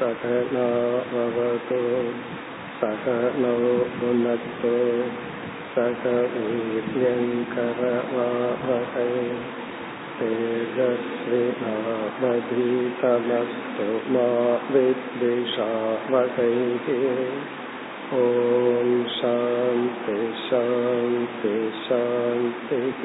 सकनावतु सकनो भुनक्तु सक वीर्यङ्करवावहै तेजस्विनावधीतमस्तु मा विद्विषावहैः ॐ शान्ति शान्ति शान्तिः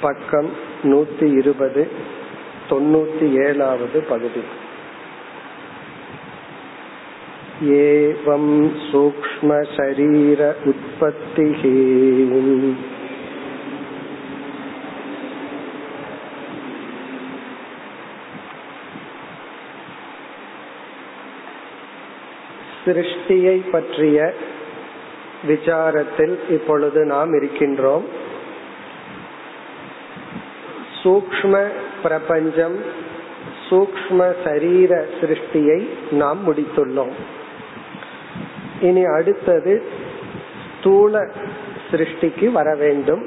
பக்கம் நூத்தி இருபது தொண்ணூத்தி ஏழாவது பகுதி. ஏவம் சூக்ம சரீர உற்பத்திஹி சிருஷ்டியை பற்றிய விசாரத்தில் இப்பொழுது நாம் இருக்கின்றோம். சூக்ம பிரபஞ்சம் சூக்ம சரீர சிருஷ்டியை நாம் முடித்துள்ளோம். இனி அடுத்தது ஸ்தூல சிருஷ்டிக்கு வர வேண்டும்.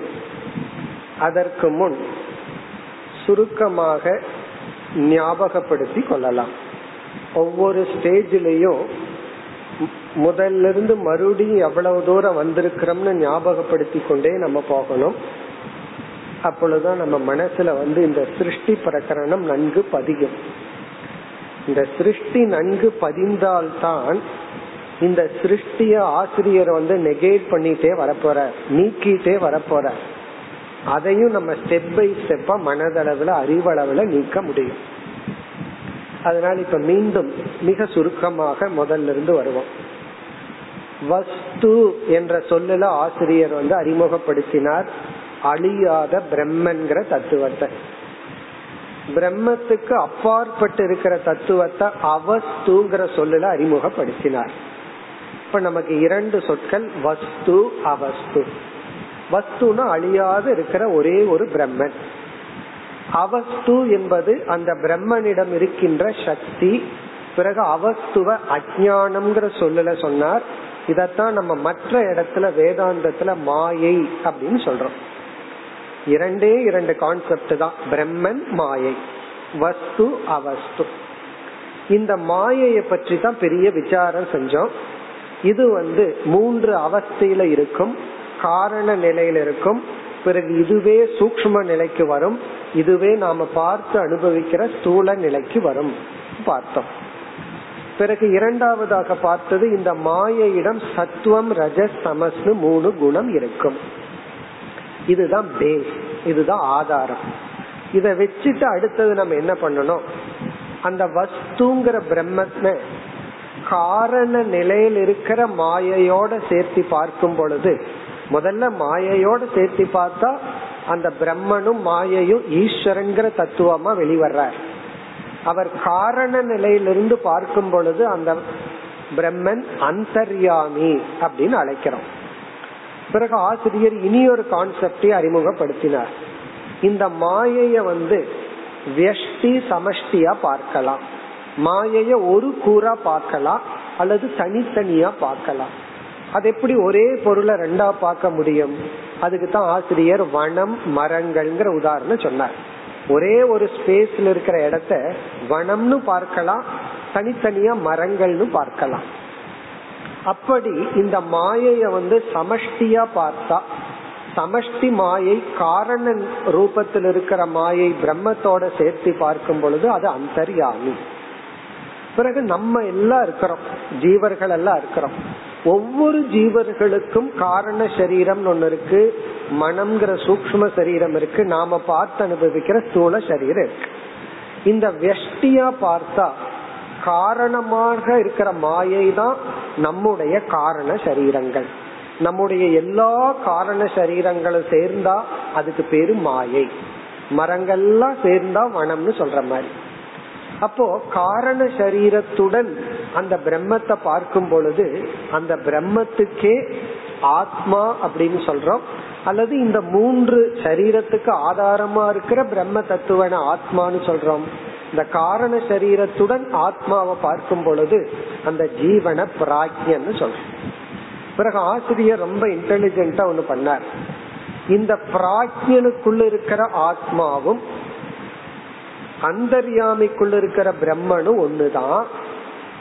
அதற்கு முன் சுருக்கமாக ஞாபகப்படுத்தி கொள்ளலாம். ஒவ்வொரு ஸ்டேஜிலையும் முதல்ல இருந்து மறுபடியும் எவ்வளவு தூரம் வந்திருக்கிறோம்னு ஞாபகப்படுத்தி கொண்டே நம்ம போகணும். அப்பொழுதுதான் நம்ம மனசுல வந்து இந்த சிருஷ்டி பிரகரணம் நன்கு பதியும். இந்த சிருஷ்டி நன்கு பதிந்தால்தான் இந்த சிருஷ்டிய ஆசிரியர் வந்து நெகேட் பண்ணிட்டே வரப்போற நீக்கிட்டே வரப்போற அதையும் நம்ம ஸ்டெப் பை ஸ்டெப்பா மனதளவுல அறிவளவுல நீக்க முடியும். அதனால இப்ப மீண்டும் மிக சுருக்கமாக முதல்ல இருந்து வருவோம். வஸ்து என்ற சொல்லல ஆசிரியர் வந்து அறிமுகப்படுத்தினார். அழியாத பிரம்மன்கிற தத்துவத்தை. பிரம்மத்துக்கு அப்பாற்பட்டு இருக்கிற தத்துவத்தை அவஸ்துங்கிற சொல்லுல அறிமுகப்படுத்தினார். இப்ப நமக்கு இரண்டு சொற்கள் வஸ்து அவஸ்து. வஸ்துனா அழியாது இருக்கிற ஒரே ஒரு பிரம்மன். அவஸ்து என்பது அந்த பிரம்மனிடம் இருக்கின்ற சக்தி பிறகு அவஸ்துவ அஜானம்ங்கிற சொல்லுல சொன்னார். இதத்தான் நம்ம மற்ற இடத்துல வேதாந்தத்துல மாயை அப்படின்னு சொல்றோம். இரண்டே இரண்டு கான்செப்ட் தான். பிரம்மன் மாயை. வஸ்து அவஸ்து. இந்த மாயையை பற்றி தான் பெரிய விசாரம் செஞ்சோம். இது வந்து மூன்று அவஸ்தையில இருக்கும். காரண நிலையில இருக்கும். பிறகு இதுவே சூக்ம நிலைக்கு வரும். இதுவே நாம பார்த்து அனுபவிக்கிற ஸ்தூல நிலைக்கு வரும். பார்த்தோம். பிறகு இரண்டாவதாக பார்த்தது இந்த மாயையிடம் சத்துவம் ரஜ சமஸ்னு மூணு குணம் இருக்கும். இதுதான் பேஸ் இதுதான் ஆதாரம். இத வச்சுட்டு அடுத்தது நம்ம என்ன பண்ணணும்? அந்த வஸ்துங்கிற பிரம்மத்தை காரண நிலையில் இருக்கிற மாயையோட சேர்த்து பார்க்கும் பொழுது முதல்ல மாயையோட சேர்த்து பார்த்தா அந்த பிரம்மனும் மாயையும் ஈஸ்வரங்கிற தத்துவமா வெளிவர்றார். அவர் காரண நிலையிலிருந்து பார்க்கும் பொழுது அந்த பிரம்மன் அந்தர்யாமி அப்படின்னு அழைக்கிறோம். பிறகு ஆசிரியர் இனி ஒரு கான்செப்டை அறிமுகப்படுத்தினார். இந்த மாயைய வந்து வியஷ்டி சமஷ்டியா பார்க்கலாம். மாயைய ஒரு கூறா பார்க்கலாம் அல்லது தனித்தனியா பார்க்கலாம். அது எப்படி ஒரே பொருளை ரெண்டா பார்க்க முடியும்? அதுக்கு தான் ஆசிரியர் வனம் மரங்கள்ங்கிற உதாரணம் சொன்னார். ஒரே ஒரு ஸ்பேஸ்ல இருக்கிற இடத்த வனம்னு பார்க்கலாம் தனித்தனியா மரங்கள்னு பார்க்கலாம். அப்படி இந்த மாயைய வந்து சமஷ்டியா பார்த்தா சமஷ்டி மாயை காரண ரூபத்தில் இருக்கிற மாயை பிரம்மத்தோட சேர்த்து பார்க்கும் பொழுது அது அந்தர்யாமி. பிறகு நம்ம எல்லாம் இருக்கிறோம் ஜீவர்கள் எல்லாம் இருக்கிறோம். ஒவ்வொரு ஜீவர்களுக்கும் காரண சரீரம் ஒன்னு இருக்கு மனம்ங்கிற சூக்ம சரீரம் இருக்கு நாம பார்த்து அனுபவிக்கிற ஸ்தூல சரீரம் இருக்கு. இந்த வெஷ்டியா பார்த்தா காரணமாக இருக்கிற மாயை தான் நம்முடைய காரண சரீரங்கள். நம்முடைய எல்லா காரண சரீரங்களும் சேர்ந்தா அதுக்கு பேரு மாயை. மரங்கள்லாம் சேர்ந்தா வனம்னு சொல்ற மாதிரி. அப்போ காரண சரீரத்துடன் அந்த பிரம்மத்தை பார்க்கும் பொழுது அந்த பிரம்மத்துக்கே ஆத்மா அப்படின்னு சொல்றோம். அல்லது இந்த மூன்று சரீரத்துக்கு ஆதாரமா இருக்கிற பிரம்ம தத்துவன ஆத்மான்னு சொல்றோம். இந்த காரண சரீரத்துடன் ஆத்மாவை பார்க்கும் பொழுது அந்த ஜீவன பிராஜ்யன்னு சொல்றோம். பிறகு ஆசிரியர் ரொம்ப இன்டெலிஜென்டா ஒண்ணு பண்ணார். இந்த பிராஜ்யனுக்குள்ள இருக்கிற ஆத்மாவும் அந்தர்யாமிக்குள்ள இருக்கிற பிரம்மனும் ஒண்ணுதான்.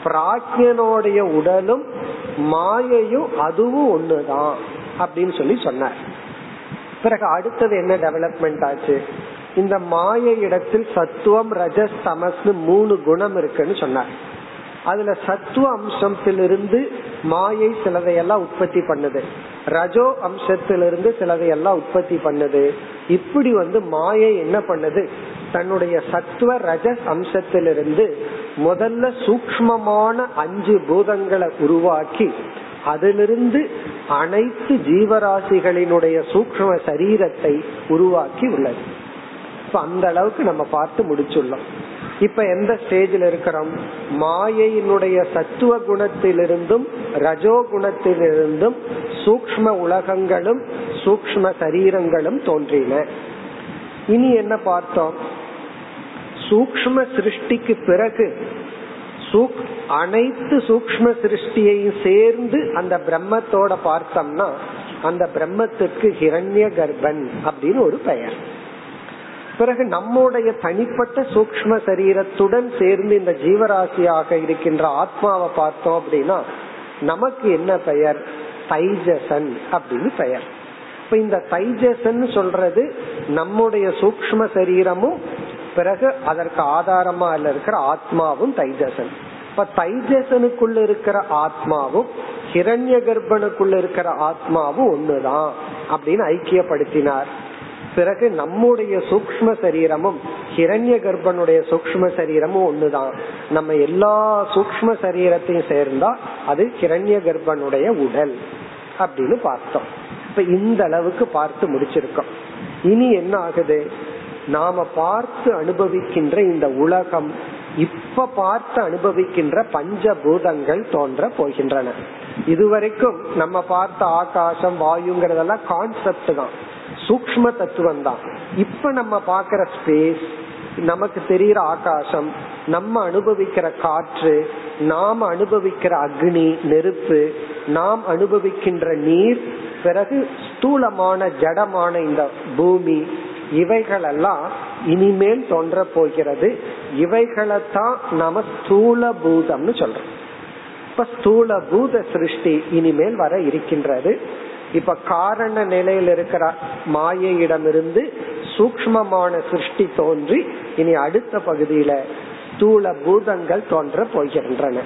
பிராஜ்யனுடைய உடலும் மாயையும் அதுவும் ஒண்ணுதான் அப்படின்னு சொல்லி சொன்னார். பிறகு அடுத்தது என்ன டெவலப்மெண்ட் ஆச்சு? இந்த மாய இடத்தில் சத்துவம் ரஜஸ் தமஸ்னு மூணு குணம் இருக்குன்னு சொன்னார். அதுல சத்துவ அம்சத்திலிருந்து மாயை சிலதையெல்லாம் உற்பத்தி பண்ணுது. ரஜோ அம்சத்திலிருந்து சிலதையெல்லாம் உற்பத்தி பண்ணுது. இப்படி வந்து மாயை என்ன பண்ணுது? தன்னுடைய சத்துவ ரஜஸ் அம்சத்திலிருந்து முதல்ல சூக்மமான அஞ்சு பூதங்களை உருவாக்கி அதிலிருந்து அனைத்து ஜீவராசிகளினுடைய சூக்ம சரீரத்தை உருவாக்கி உள்ளது. இப்ப அந்த அளவுக்கு நம்ம பார்த்து முடிச்சுள்ளோம். இப்ப எந்த ஸ்டேஜில் இருக்கிறோம்? மாயையினுடைய சத்துவ குணத்திலிருந்தும் ரஜோ குணத்திலிருந்தும் சூக்ம உலகங்களும் சூக்ம சரீரங்களும் தோன்றின. இனி என்ன பார்த்தோம்? சூக்ம சிருஷ்டிக்கு பிறகு அனைத்து சூக்ம சிருஷ்டியையும் சேர்ந்து அந்த பிரம்மத்தோட பார்த்தோம்னா அந்த பிரம்மத்துக்கு ஹிரண்ய கர்ப்பன் அப்படின்னு ஒரு பெயர். பிறகு நம்முடைய தனிப்பட்ட சூக்ம சரீரத்துடன் சேர்ந்து இந்த ஜீவராசியாக இருக்கின்ற ஆத்மாவை பார்த்தோம் அப்படின்னா நமக்கு என்ன பெயர்? தைஜசன் அப்படின்னு பெயர். இப்ப இந்த தைஜசன் சொல்றது நம்முடைய சூக்ம சரீரமும் பிறகு அதற்கு ஆதாரமா இருக்கிற ஆத்மாவும் தைஜசன். இப்ப தைஜசனுக்குள்ள இருக்கிற ஆத்மாவும் ஹிரண்ய கர்ப்பனுக்குள்ள இருக்கிற ஆத்மாவும் ஒண்ணுதான் அப்படின்னு ஐக்கியப்படுத்தினார். பிறகு நம்முடைய சூக்ம சரீரமும் ஹிரண்ய கர்ப்பனுடைய சூக்ம சரீரமும் ஒண்ணுதான். நம்ம எல்லா சூக்ம சரீரத்தையும் சேர்ந்தா அது ஹிரண்ய கர்ப்பனுடைய உடல் அப்படின்னு பார்த்தோம். இப்ப இந்த அளவுக்கு பார்த்து முடிச்சிருக்கோம். இனி என்ன ஆகுது? நாம பார்த்து அனுபவிக்கின்ற இந்த உலகம் இப்ப பார்த்து அனுபவிக்கின்ற பஞ்சபூதங்கள் தோன்ற போகின்றன. இதுவரைக்கும் நம்ம பார்த்த ஆகாசம் வாயுங்கிறதெல்லாம் கான்செப்ட் தான். சூக்ம தத்துவம் தான் இப்ப நம்ம பாக்குற ஸ்பேஸ் நமக்கு தெரிகிற ஆகாசம் நம்ம அனுபவிக்கிற காற்று நாம் அனுபவிக்கிற அக்னி நெருப்பு நாம் அனுபவிக்கின்ற நீர் பிறகு ஸ்தூலமான ஜடமான இந்த பூமி இவைகளெல்லாம் இனிமேல் தோன்ற போகிறது. இவைகளைத்தான் நாம ஸ்தூல பூதம்னு சொல்றோம். இப்ப ஸ்தூல பூத சிருஷ்டி இனிமேல் வர இருக்கின்றது. இப்ப காரண நிலையில் இருக்கிற மாயையிடமிருந்து சூக்மமான சிருஷ்டி தோன்றி இனி அடுத்த பகுதியில ஸ்தூல பூதங்கள் தோன்ற போகின்றன.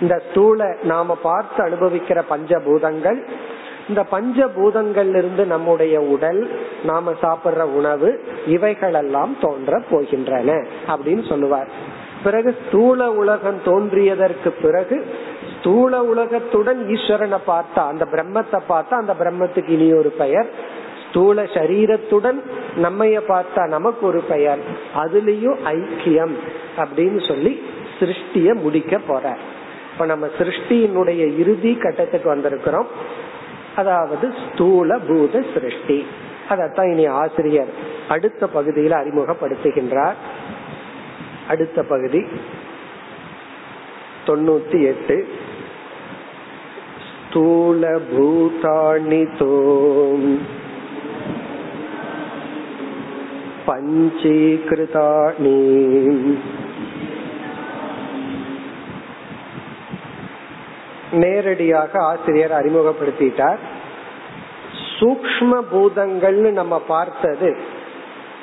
இந்த ஸ்தூல நாம பார்த்து அனுபவிக்கிற பஞ்சபூதங்கள் இந்த பஞ்சபூதங்கள்ல இருந்து நம்முடைய உடல் நாம சாப்பிடுற உணவு இவைகளெல்லாம் தோன்ற போகின்றன அப்படின்னு சொல்லுவார். பிறகு ஸ்தூல உலகம் தோன்றியதற்கு பிறகு ஸ்தூல உலகத்துடன் ஈஸ்வரனை பார்த்தா அந்த பிரம்மத்தை பார்த்தா அந்த பிரம்மத்துக்கு இனி ஒரு பெயர். ஸ்தூல சரீரத்துடன் நம்மைய பார்த்தா நமக்கு ஒரு பெயர். அதுலயும் ஐக்கியம் அப்படின்னு சொல்லி சிருஷ்டிய முடிக்க போற இப்ப நம்ம சிருஷ்டியினுடைய இறுதி கட்டத்துக்கு வந்திருக்கிறோம். அதாவது ஸ்தூல பூத சிருஷ்டி. அதத்தான் இனி ஆசிரியர் அடுத்த பகுதியில் அறிமுகப்படுத்துகின்றார். அடுத்த பகுதி தொண்ணூத்தி எட்டு. ஸ்தூல பூதாணி தோம் பஞ்சீகிருதாணி நேரடியாக ஆசிரியர் அறிமுகப்படுத்திட்டார். சூக்ம பூதங்கள்னு நம்ம பார்த்தது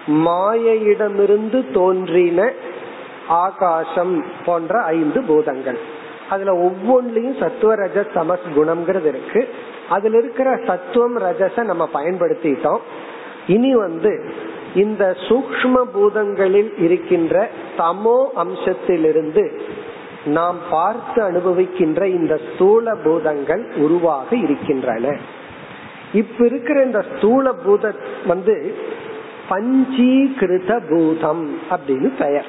மாயையிடமிருந்து தோன்றின ஆகாசம் போன்ற ஐந்து பூதங்கள். அதுல ஒவ்வொன்றிலையும் சத்துவ ரஜ தமஸ் குணம்ங்கிறது இருக்கு. அதுல இருக்கிற சத்துவம் ரஜச நம்ம பயன்படுத்திட்டோம். இனி வந்து இந்த சூக்ம பூதங்களில் இருக்கின்ற தமோ அம்சத்திலிருந்து நாம் பார்த்து அனுபவிக்கின்ற இந்த ஸ்தூல பூதங்கள் உருவாக இருக்கின்றன. இப்ப இருக்கிற இந்த ஸ்தூல பூத வந்து பஞ்சீகிருத பூதம் அப்படின்னு பெயர்.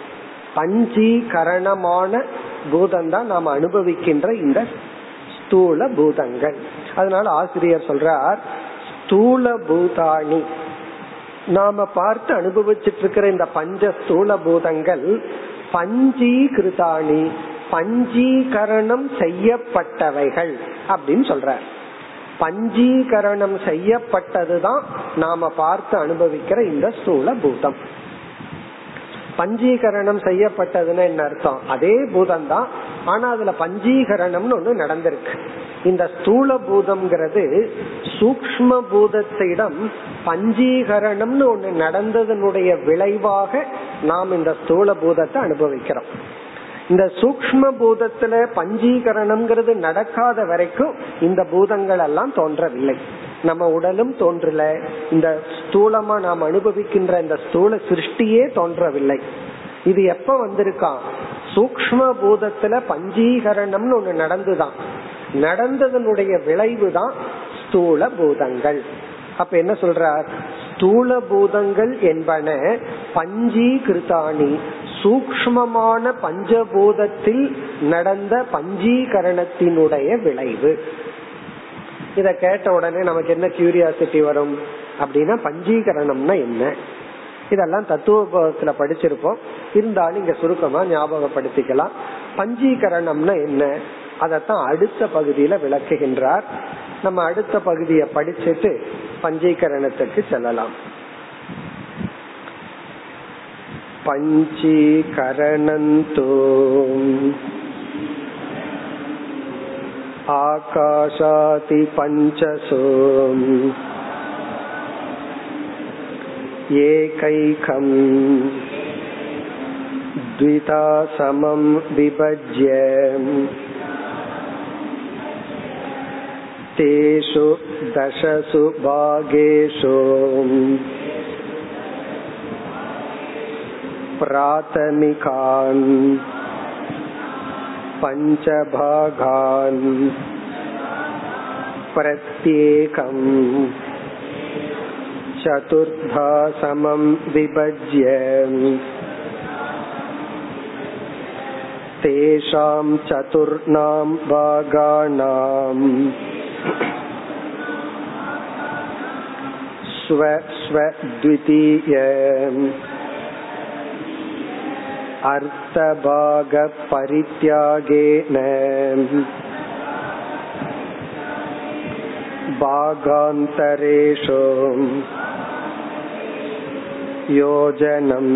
பஞ்சீகரணமான பூதம் தான் நாம் அனுபவிக்கின்ற இந்த ஸ்தூல பூதங்கள். அதனால ஆசிரியர் சொல்றார் ஸ்தூல பூதாணி. நாம பார்த்து அனுபவிச்சுட்டு இருக்கிற இந்த பஞ்ச ஸ்தூல பூதங்கள் பஞ்சீகிருதாணி பஞ்சீகரணம் செய்யப்பட்டவைகள் அப்படின்னு சொல்ற பஞ்சீகரணம் செய்யப்பட்டதுதான் நாம பார்த்து அனுபவிக்கிற இந்த ஸ்தூல பூதம். பஞ்சீகரணம் செய்யப்பட்டதுன்னு என்ன அர்த்தம்? அதே பூதம் தான் ஆனா அதுல பஞ்சீகரணம்னு ஒண்ணு நடந்திருக்கு. இந்த ஸ்தூல பூதம்ங்கிறது சூக்ம பூதத்திடம் பஞ்சீகரணம்னு ஒண்ணு நடந்ததனுடைய விளைவாக நாம் இந்த ஸ்தூல பூதத்தை அனுபவிக்கிறோம். இந்த சூக்ம பூதத்துல பஞ்சீகரணம்ங்கிறது நடக்காத வரைக்கும் இந்த பூதங்கள் எல்லாம் தோன்றவில்லை. நம்ம உடலும் தோன்றல. இந்த ஸ்தூலமா நாம் அனுபவிக்கின்ற இந்த ஸ்தூல சிருஷ்டியே தோன்றவில்லை. இது எப்ப வந்திருக்கான் சூக்ம பூதத்துல பஞ்சீகரணம்னு ஒண்ணு நடந்துதான். நடந்ததனுடைய விளைவு தான் ஸ்தூல பூதங்கள். அப்ப என்ன சொல்றார்? ஸ்தூல பூதங்கள் என்பன பஞ்சீகிருத்தாணி சூக்மமான பஞ்சபூதத்தில் நடந்த பஞ்சீகரணத்தினுடைய விளைவு. இத கேட்ட உடனே நமக்கு என்ன கியூரியாசிட்டி வரும்? அப்படின்னா பஞ்சீகரணம்னா என்ன? இதெல்லாம் தத்துவத்துல படிச்சிருப்போம். இருந்தாலும் இங்க சுருக்கமா ஞாபகப்படுத்திக்கலாம். பஞ்சீகரணம்னா என்ன? அதத்தான் அடுத்த பகுதியில விளக்குகின்றார். நம்ம அடுத்த பகுதியை படிச்சுட்டு பஞ்சீகரணத்துக்கு செல்லலாம் பஞ்சீகரணந்தோ आकाशाति पञ्चसु एकैकम् द्विता समं विभज्य तेषु दशसु भागेषु प्राथमिकान् पञ्चभागान् प्रत्येकम् चतुर्धा समं विभज्य तेषां चतुर्णां भागानाम् स्व स्वद्वितीय अर्थभागपरित्यागेन भागान्तरेषु योजनम्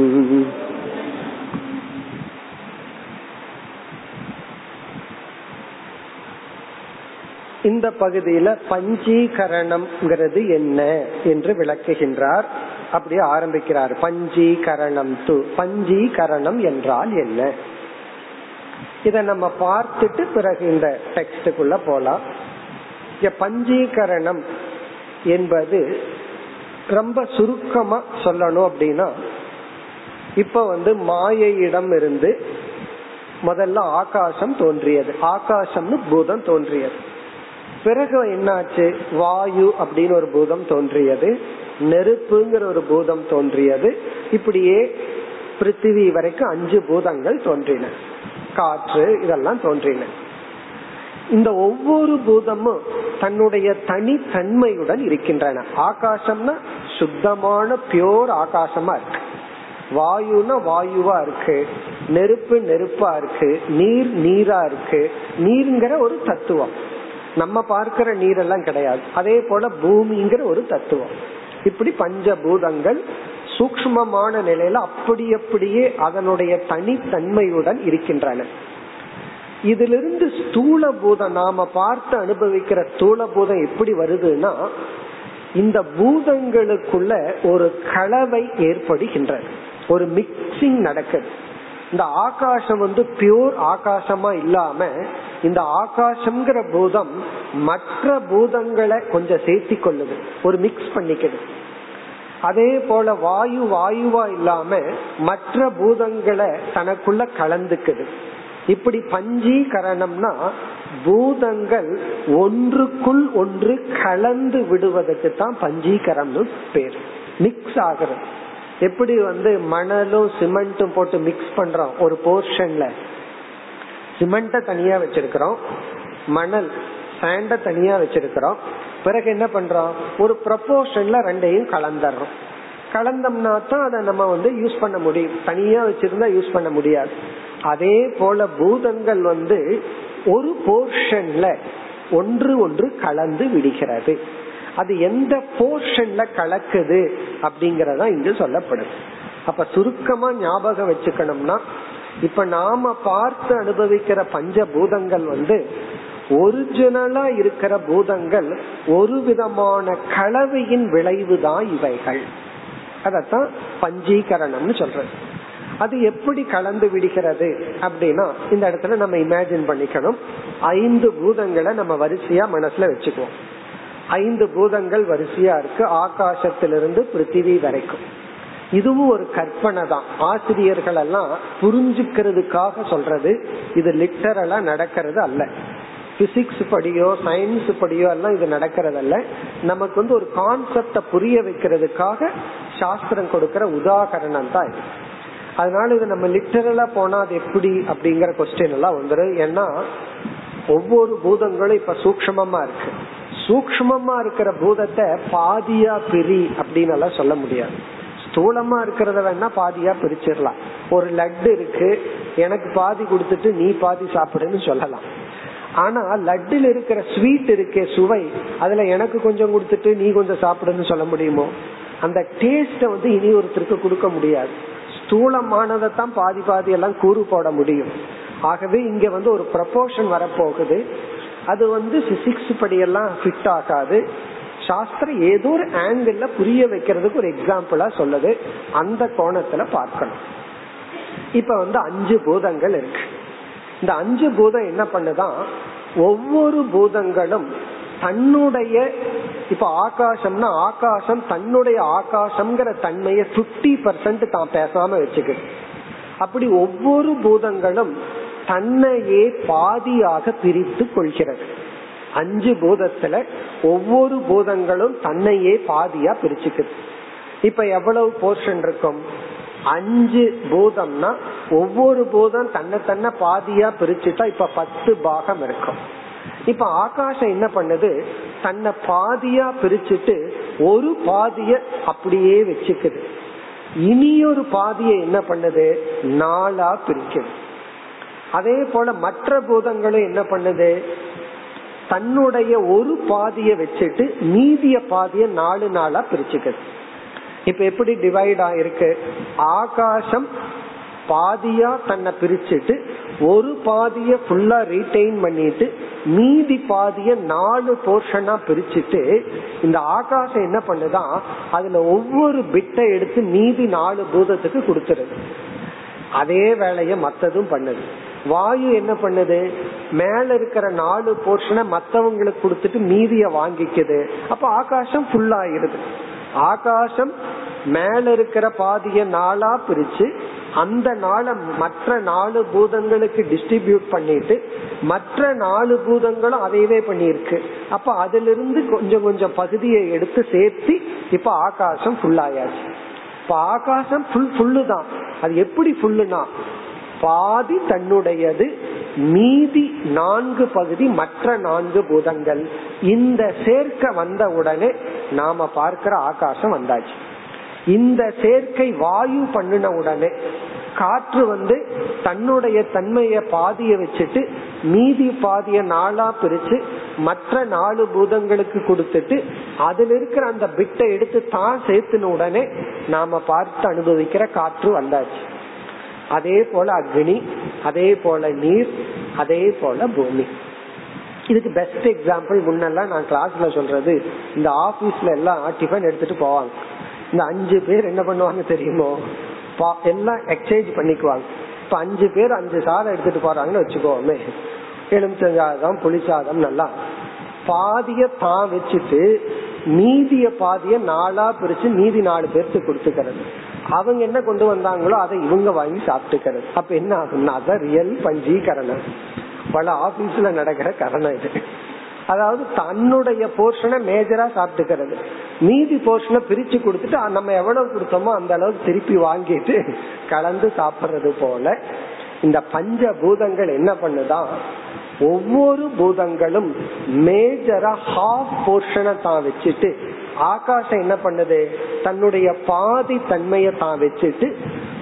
இந்த பகுதியில பஞ்சீகரணம்ங்கிறது என்ன என்று விளக்குகின்றார். அப்படியே ஆரம்பிக்கிறார். பஞ்சீகரணம் து. பஞ்சீகரணம் என்றால் என்ன? இத நம்ம பார்த்துட்டு பிறகு இந்த டெக்ஸ்டுக்குள்ள போலாம். பஞ்சீகரணம் என்பது ரொம்ப சுருக்கமா சொல்லணும் அப்படின்னா இப்ப வந்து மாயையிடம் இருந்து முதல்ல ஆகாசம் தோன்றியது. ஆகாசம்னு பூதம் தோன்றியது. பிறகு என்னாச்சு? வாயு அப்படின்னு ஒரு பூதம் தோன்றியது. நெருப்புங்கிற ஒரு பூதம் தோன்றியது. இப்படியே பிருத்திவி வரைக்கும் அஞ்சு பூதங்கள் தோன்றின. காற்று இதெல்லாம் தோன்றின. இந்த ஒவ்வொரு பூதமும் தன்னுடைய தனித்தன்மையுடன் இருக்கின்றன. ஆகாசம்னா சுத்தமான பியோர் ஆகாசமா இருக்கு. வாயுனா வாயுவா இருக்கு. நெருப்பு நெருப்பா இருக்கு. நீர் நீரா இருக்கு. நீர்ங்கிற ஒரு தத்துவம். நம்ம பார்க்கிற நீரெல்லாம் கிடையாது. அதே போல பூமிங்கிற ஒரு தத்துவம். இப்படி பஞ்சபூதங்கள் சூக்மமான நிலையில அப்படி அப்படியே அதனுடைய தனித்தன்மையுடன் இருக்கின்றன. இதிலிருந்து ஸ்தூல பூதம் நாம பார்த்து அனுபவிக்கிற ஸ்தூல பூதம் எப்படி வருதுன்னா இந்த பூதங்களுக்குள்ள ஒரு கலவை ஏற்படுகின்றது. ஒரு மிக்சிங் நடக்குது. இந்த ஆகாசம் வந்து பியூர் ஆகாசமா இல்லாம இந்த ஆகாசம்ங்கிற பூதம் மற்ற பூதங்களை கொஞ்சம் சேர்த்தி கொள்ளுது ஒரு மிக்ஸ் பண்ணிக்குது. அதே போல வாயு வாயுவா இல்லாம மற்ற பூதங்களை தனக்குள்ள கலந்துக்குது. இப்படி பஞ்சீகரணம்னா பூதங்கள் ஒன்றுக்குள் ஒன்று கலந்து விடுவதற்கு தான் பஞ்சீகரம்னு பேர். மிக்ஸ் ஆகிறது. எப்படி வந்து மணலும் சிமெண்ட்டும் போட்டு மிக்ஸ் பண்றோம்? ஒரு போர்ஷன்ல சிமெண்ட்டை தனியா வச்சிருக்கிறோம். மணல் சாண்ட தனியா வச்சிருக்கிறோம். பிறகு என்ன பண்றோம்? ஒரு ப்ரப்போர்ஷன்ல ரெண்டையும் கலந்துடுறோம். கலந்தோம்னா தான் அதை நம்ம வந்து யூஸ் பண்ண முடியும். தனியா வச்சிருந்தா யூஸ் பண்ண முடியாது. அதே போல பூதங்கள் வந்து ஒரு போர்ஷன்ல ஒன்று ஒன்று கலந்து விடுகிறது. அது எந்த போர்ஷன்ல கலக்குது அப்படிங்கறதா இங்கு சொல்லப்படுது. அப்ப சுருக்கமா ஞாபகம் வச்சுக்கணும்னா இப்ப நாம பார்த்து அனுபவிக்கிற பஞ்ச பூதங்கள் வந்து ஒரிஜினலா இருக்கிற பூதங்கள் ஒரு விதமான கலவையின் விளைவுதான் இவைகள். அதத்தான் பஞ்சீகரணம்னு சொல்றது. அது எப்படி கலந்து விடுகிறது அப்படின்னா இந்த இடத்துல நம்ம இமேஜின் பண்ணிக்கணும். ஐந்து பூதங்களை நம்ம வரிசையா மனசுல வச்சுக்குவோம். ஐந்து பூதங்கள் வரிசையா இருக்கு. ஆகாசத்திலிருந்து பிருத்திவி வரைக்கும். இதுவும் ஒரு கற்பனை தான். ஆசிரியர்கள் எல்லாம் புரிஞ்சுக்கிறதுக்காக சொல்றது. இது லிட்டரலா நடக்கிறது அல்ல. பிசிக்ஸ் படியோ சயின்ஸ் படியோ எல்லாம் இது நடக்கிறது அல்ல. நமக்கு வந்து ஒரு கான்செப்ட புரிய வைக்கிறதுக்காக சாஸ்திரம் கொடுக்கிற உதாகரணம் தான் இது. அதனால இது நம்ம லிட்டரலா போனா அது எப்படி அப்படிங்கிற கொஸ்டின் எல்லாம் வந்துடும் ஏன்னா ஒவ்வொரு பூதங்களும் இப்ப சூக்மமா இருக்கு. சூக்மமா இருக்கிற பூதத்தை பாதியா பிரி அப்படின்னு எல்லாம் சொல்ல முடியாது. ஸ்தூலமா இருக்கிறத வேணா பாதியா பிரிச்சிடலாம். ஒரு லட்டு இருக்கு எனக்கு பாதி கொடுத்துட்டு நீ பாதி சாப்பிடுன்னு சொல்லலாம். ஆனா லட்டில் இருக்கிற ஸ்வீட் இருக்கே சுவை அதுல எனக்கு கொஞ்சம் கொடுத்துட்டு நீ கொஞ்சம் சாப்பிடுன்னு சொல்ல முடியுமோ? அந்த டேஸ்ட வந்து இனி ஒருத்தருக்கு கொடுக்க முடியாது. ஸ்தூலமானதை தான் பாதி பாதி எல்லாம் கூறு போட முடியும். ஆகவே இங்க வந்து ஒரு ப்ரப்போர்ஷன் வரப்போகுது. அது வந்து பிசிக்ஸ் படியெல்லாம் ஃபிட் ஆகாது. சாஸ்திரம் ஏதோ ஒரு ஆங்கிள் புரிய வைக்கிறதுக்கு ஒரு எக்ஸாம்பிளா சொல்லுது. அந்த கோணத்துல பார்க்கணும். இப்ப வந்து அஞ்சு பூதங்கள் இருக்கு. இந்த அஞ்சு பூதம் என்ன பண்ணுதான் ஒவ்வொரு பூதங்களும் தன்னுடைய இப்ப ஆகாசம்னா ஆகாசம் தன்னுடைய ஆகாசம்ங்கிற தன்மையை பிப்டி பர்சன்ட் தான் பேசாம வச்சுக்குது. அப்படி ஒவ்வொரு பூதங்களும் தன்னையே பாதியாக பிரித்து கொள்கிறது. அஞ்சு பூதத்துல ஒவ்வொரு பூதங்களும் தன்னையே பாதியா பிரிச்சுக்குது. இப்ப எவ்வளவு போர்ஷன் இருக்கும்? அஞ்சு பூதம்னா ஒவ்வொரு பூதம் தன்னை தன்னை பாதியா பிரிச்சுட்டா இப்ப பத்து பாகம் இருக்கும். இப்ப ஆகாசம் என்ன பண்ணுது? தன்னை பாதியா பிரிச்சுட்டு ஒரு பாதிய அப்படியே வச்சுக்குது. இனியொரு பாதியை என்ன பண்ணுது? நாளா பிரிக்குது. அதே போல மற்ற பூதங்களும் என்ன பண்ணுது? தன்னுடைய ஒரு பாதிய வச்சுட்டு மீதிய பாதிய நாலு நாளா பிரிச்சுக்குது. இப்ப எப்படி டிவைட் ஆயிருக்கு? ஆகாசம் பாதியா தன்னை பிரிச்சுட்டு ஒரு பாதிய ஃபுல்லா ரீடைன் பண்ணிட்டு மீதி பாதிய நாலு போர்ஷனா பிரிச்சுட்டு இந்த ஆகாசம் என்ன பண்ணுதான் அதுல ஒவ்வொரு பிட்டை எடுத்து மீதி நாலு பூதத்துக்கு கொடுத்துருது. அதே வேலைய மத்ததும் பண்ணுது. வாயு என்ன பண்ணுது? மேல இருக்கிற நாலு போர்ஷனை மத்தவங்களுக்கு கொடுத்துட்டு மீதிய வாங்கிக்குது. அப்ப ஆகாசம் ஃபுல்லாயிருது ஆகாசம் மேல இருக்கிற பாதிய நாளா பிரிச்சு அந்த நாளை மற்ற நாலு பூதங்களுக்கு டிஸ்ட்ரிபியூட் பண்ணிட்டு மற்ற நாலு பூதங்களும் அதையவே பண்ணியிருக்கு. அப்ப அதுல இருந்து கொஞ்சம் கொஞ்சம் பகுதியை எடுத்து சேர்த்து இப்ப ஆகாசம் ஃபுல்லாயாச்சு இப்ப ஆகாசம் ஃபுல் ஃபுல்லு தான். அது எப்படி ஃபுல்லுனா பாதி தன்னுடையது மீதி நான்கு பகுதி மற்ற நான்கு பூதங்கள். இந்த சேர்க்க வந்த உடனே நாம பார்க்கிற ஆகாசம் வந்தாச்சு. இந்த சேர்க்கை வாயு பண்ணின உடனே காற்று வந்து தன்னுடைய தன்மைய பாதிய வச்சுட்டு மீதி பாதிய நாளா பிரிச்சு மற்ற நாலு பூதங்களுக்கு கொடுத்துட்டு அதுல இருக்கிற அந்த பிட்டை எடுத்து தான் சேர்த்துன உடனே நாம பார்த்து அனுபவிக்கிற காற்று வந்தாச்சு. அதே போல அக்னி அதே போல நீர் அதே போல பூமி. இதுக்கு பெஸ்ட் எக்ஸாம்பிள் முன்னெல்லாம் நான் கிளாஸ்ல சொல்றது. இந்த ஆபீஸ்ல எல்லாம் டிஃபன் எடுத்துட்டு போவாங்க. இந்த அஞ்சு பேர் என்ன பண்ணுவாங்க தெரியுமோ? எல்லாம் எக்ஸ்சேஞ்ச் பண்ணிக்குவாங்க. இப்ப அஞ்சு பேர் அஞ்சு சாதம் எடுத்துட்டு போறாங்கன்னு வச்சுக்கோமே. எலுமிச்சஞ்சாதம் புளிசாதம் நல்லா. பாதிய தான் வச்சுட்டு மீதிய பாதிய நாளா பிரிச்சு மீதி நாலு பேர்த்து கொடுத்துக்கிறது. அவங்க என்ன கொண்டு வந்தாங்களோ அதை இவங்க வாங்கி சாப்பிட்டுக்கிறது. அப்ப என்ன ஆகும்னா அதான் ரியல் பஞ்சீகரணம். பல ஆபீஸ்ல நடக்கிற கரணம் இது. அதாவது தன்னுடைய போர்ஷனை மேஜரா சாப்பிட்டுக்கிறது. மீதி போர்ஷனை பிரிச்சு கொடுத்துட்டு நம்ம எவ்வளவு கொடுத்தோமோ அந்த அளவுக்கு திருப்பி வாங்கிட்டு கலந்து சாப்பிடுறது போல இந்த பஞ்ச பூதங்கள் என்ன பண்ணுதான் ஒவ்வொரு பூதங்களும் மேஜரா ஹாஃப் போர்ஷனை தான் வச்சுட்டு ஆகாசம் என்ன பண்ணுது? தன்னுடைய பாதி தன்மையை தான் வச்சுட்டு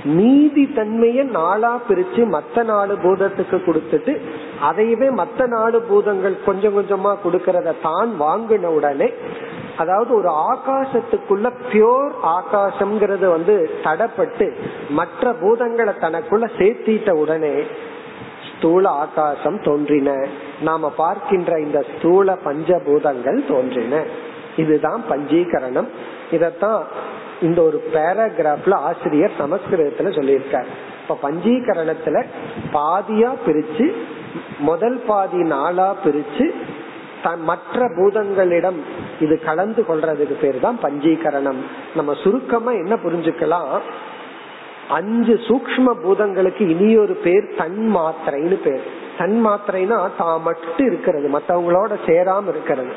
மீதி தன்மைய நாளா பிரிச்சு மத்த நாலு பூதத்துக்கு கொடுத்துட்டு அதையவே மத்த நாலு பூதங்கள் கொஞ்சம் கொஞ்சமா கொடுக்கறத தான் வாங்கின உடனே அதாவது ஒரு ஆகாசத்துக்குள்ள பியோர் ஆகாசம்ங்கிறது வந்து தடப்பட்டு மற்ற பூதங்களை தனக்குள்ள சேர்த்திட்ட உடனே ஸ்தூல ஆகாசம் தோன்றின. நாம பார்க்கின்ற இந்த ஸ்தூல பஞ்சபூதங்கள் தோன்றின. இதுதான் பஞ்சீகரணம். இதத்தான் இந்த ஒரு பேராகிராஃப்ல ஆசிரியர் சமஸ்கிருதத்துல சொல்லியிருக்கார். இப்ப பஞ்சீகரணத்துல பாதியா பிரிச்சு முதல் பாதி நாளா பிரிச்சு மற்ற பூதங்களிடம் இது கலந்து கொள்றதுக்கு பேர் தான் பஞ்சீகரணம். நம்ம சுருக்கமா என்ன புரிஞ்சுக்கலாம்? அஞ்சு சூக்ம பூதங்களுக்கு இனியொரு பேர் தன் மாத்திரைன்னு பேர். தன் மாத்திரைனா தான் மட்டும் இருக்கிறது மற்றவங்களோட சேராம இருக்கிறது.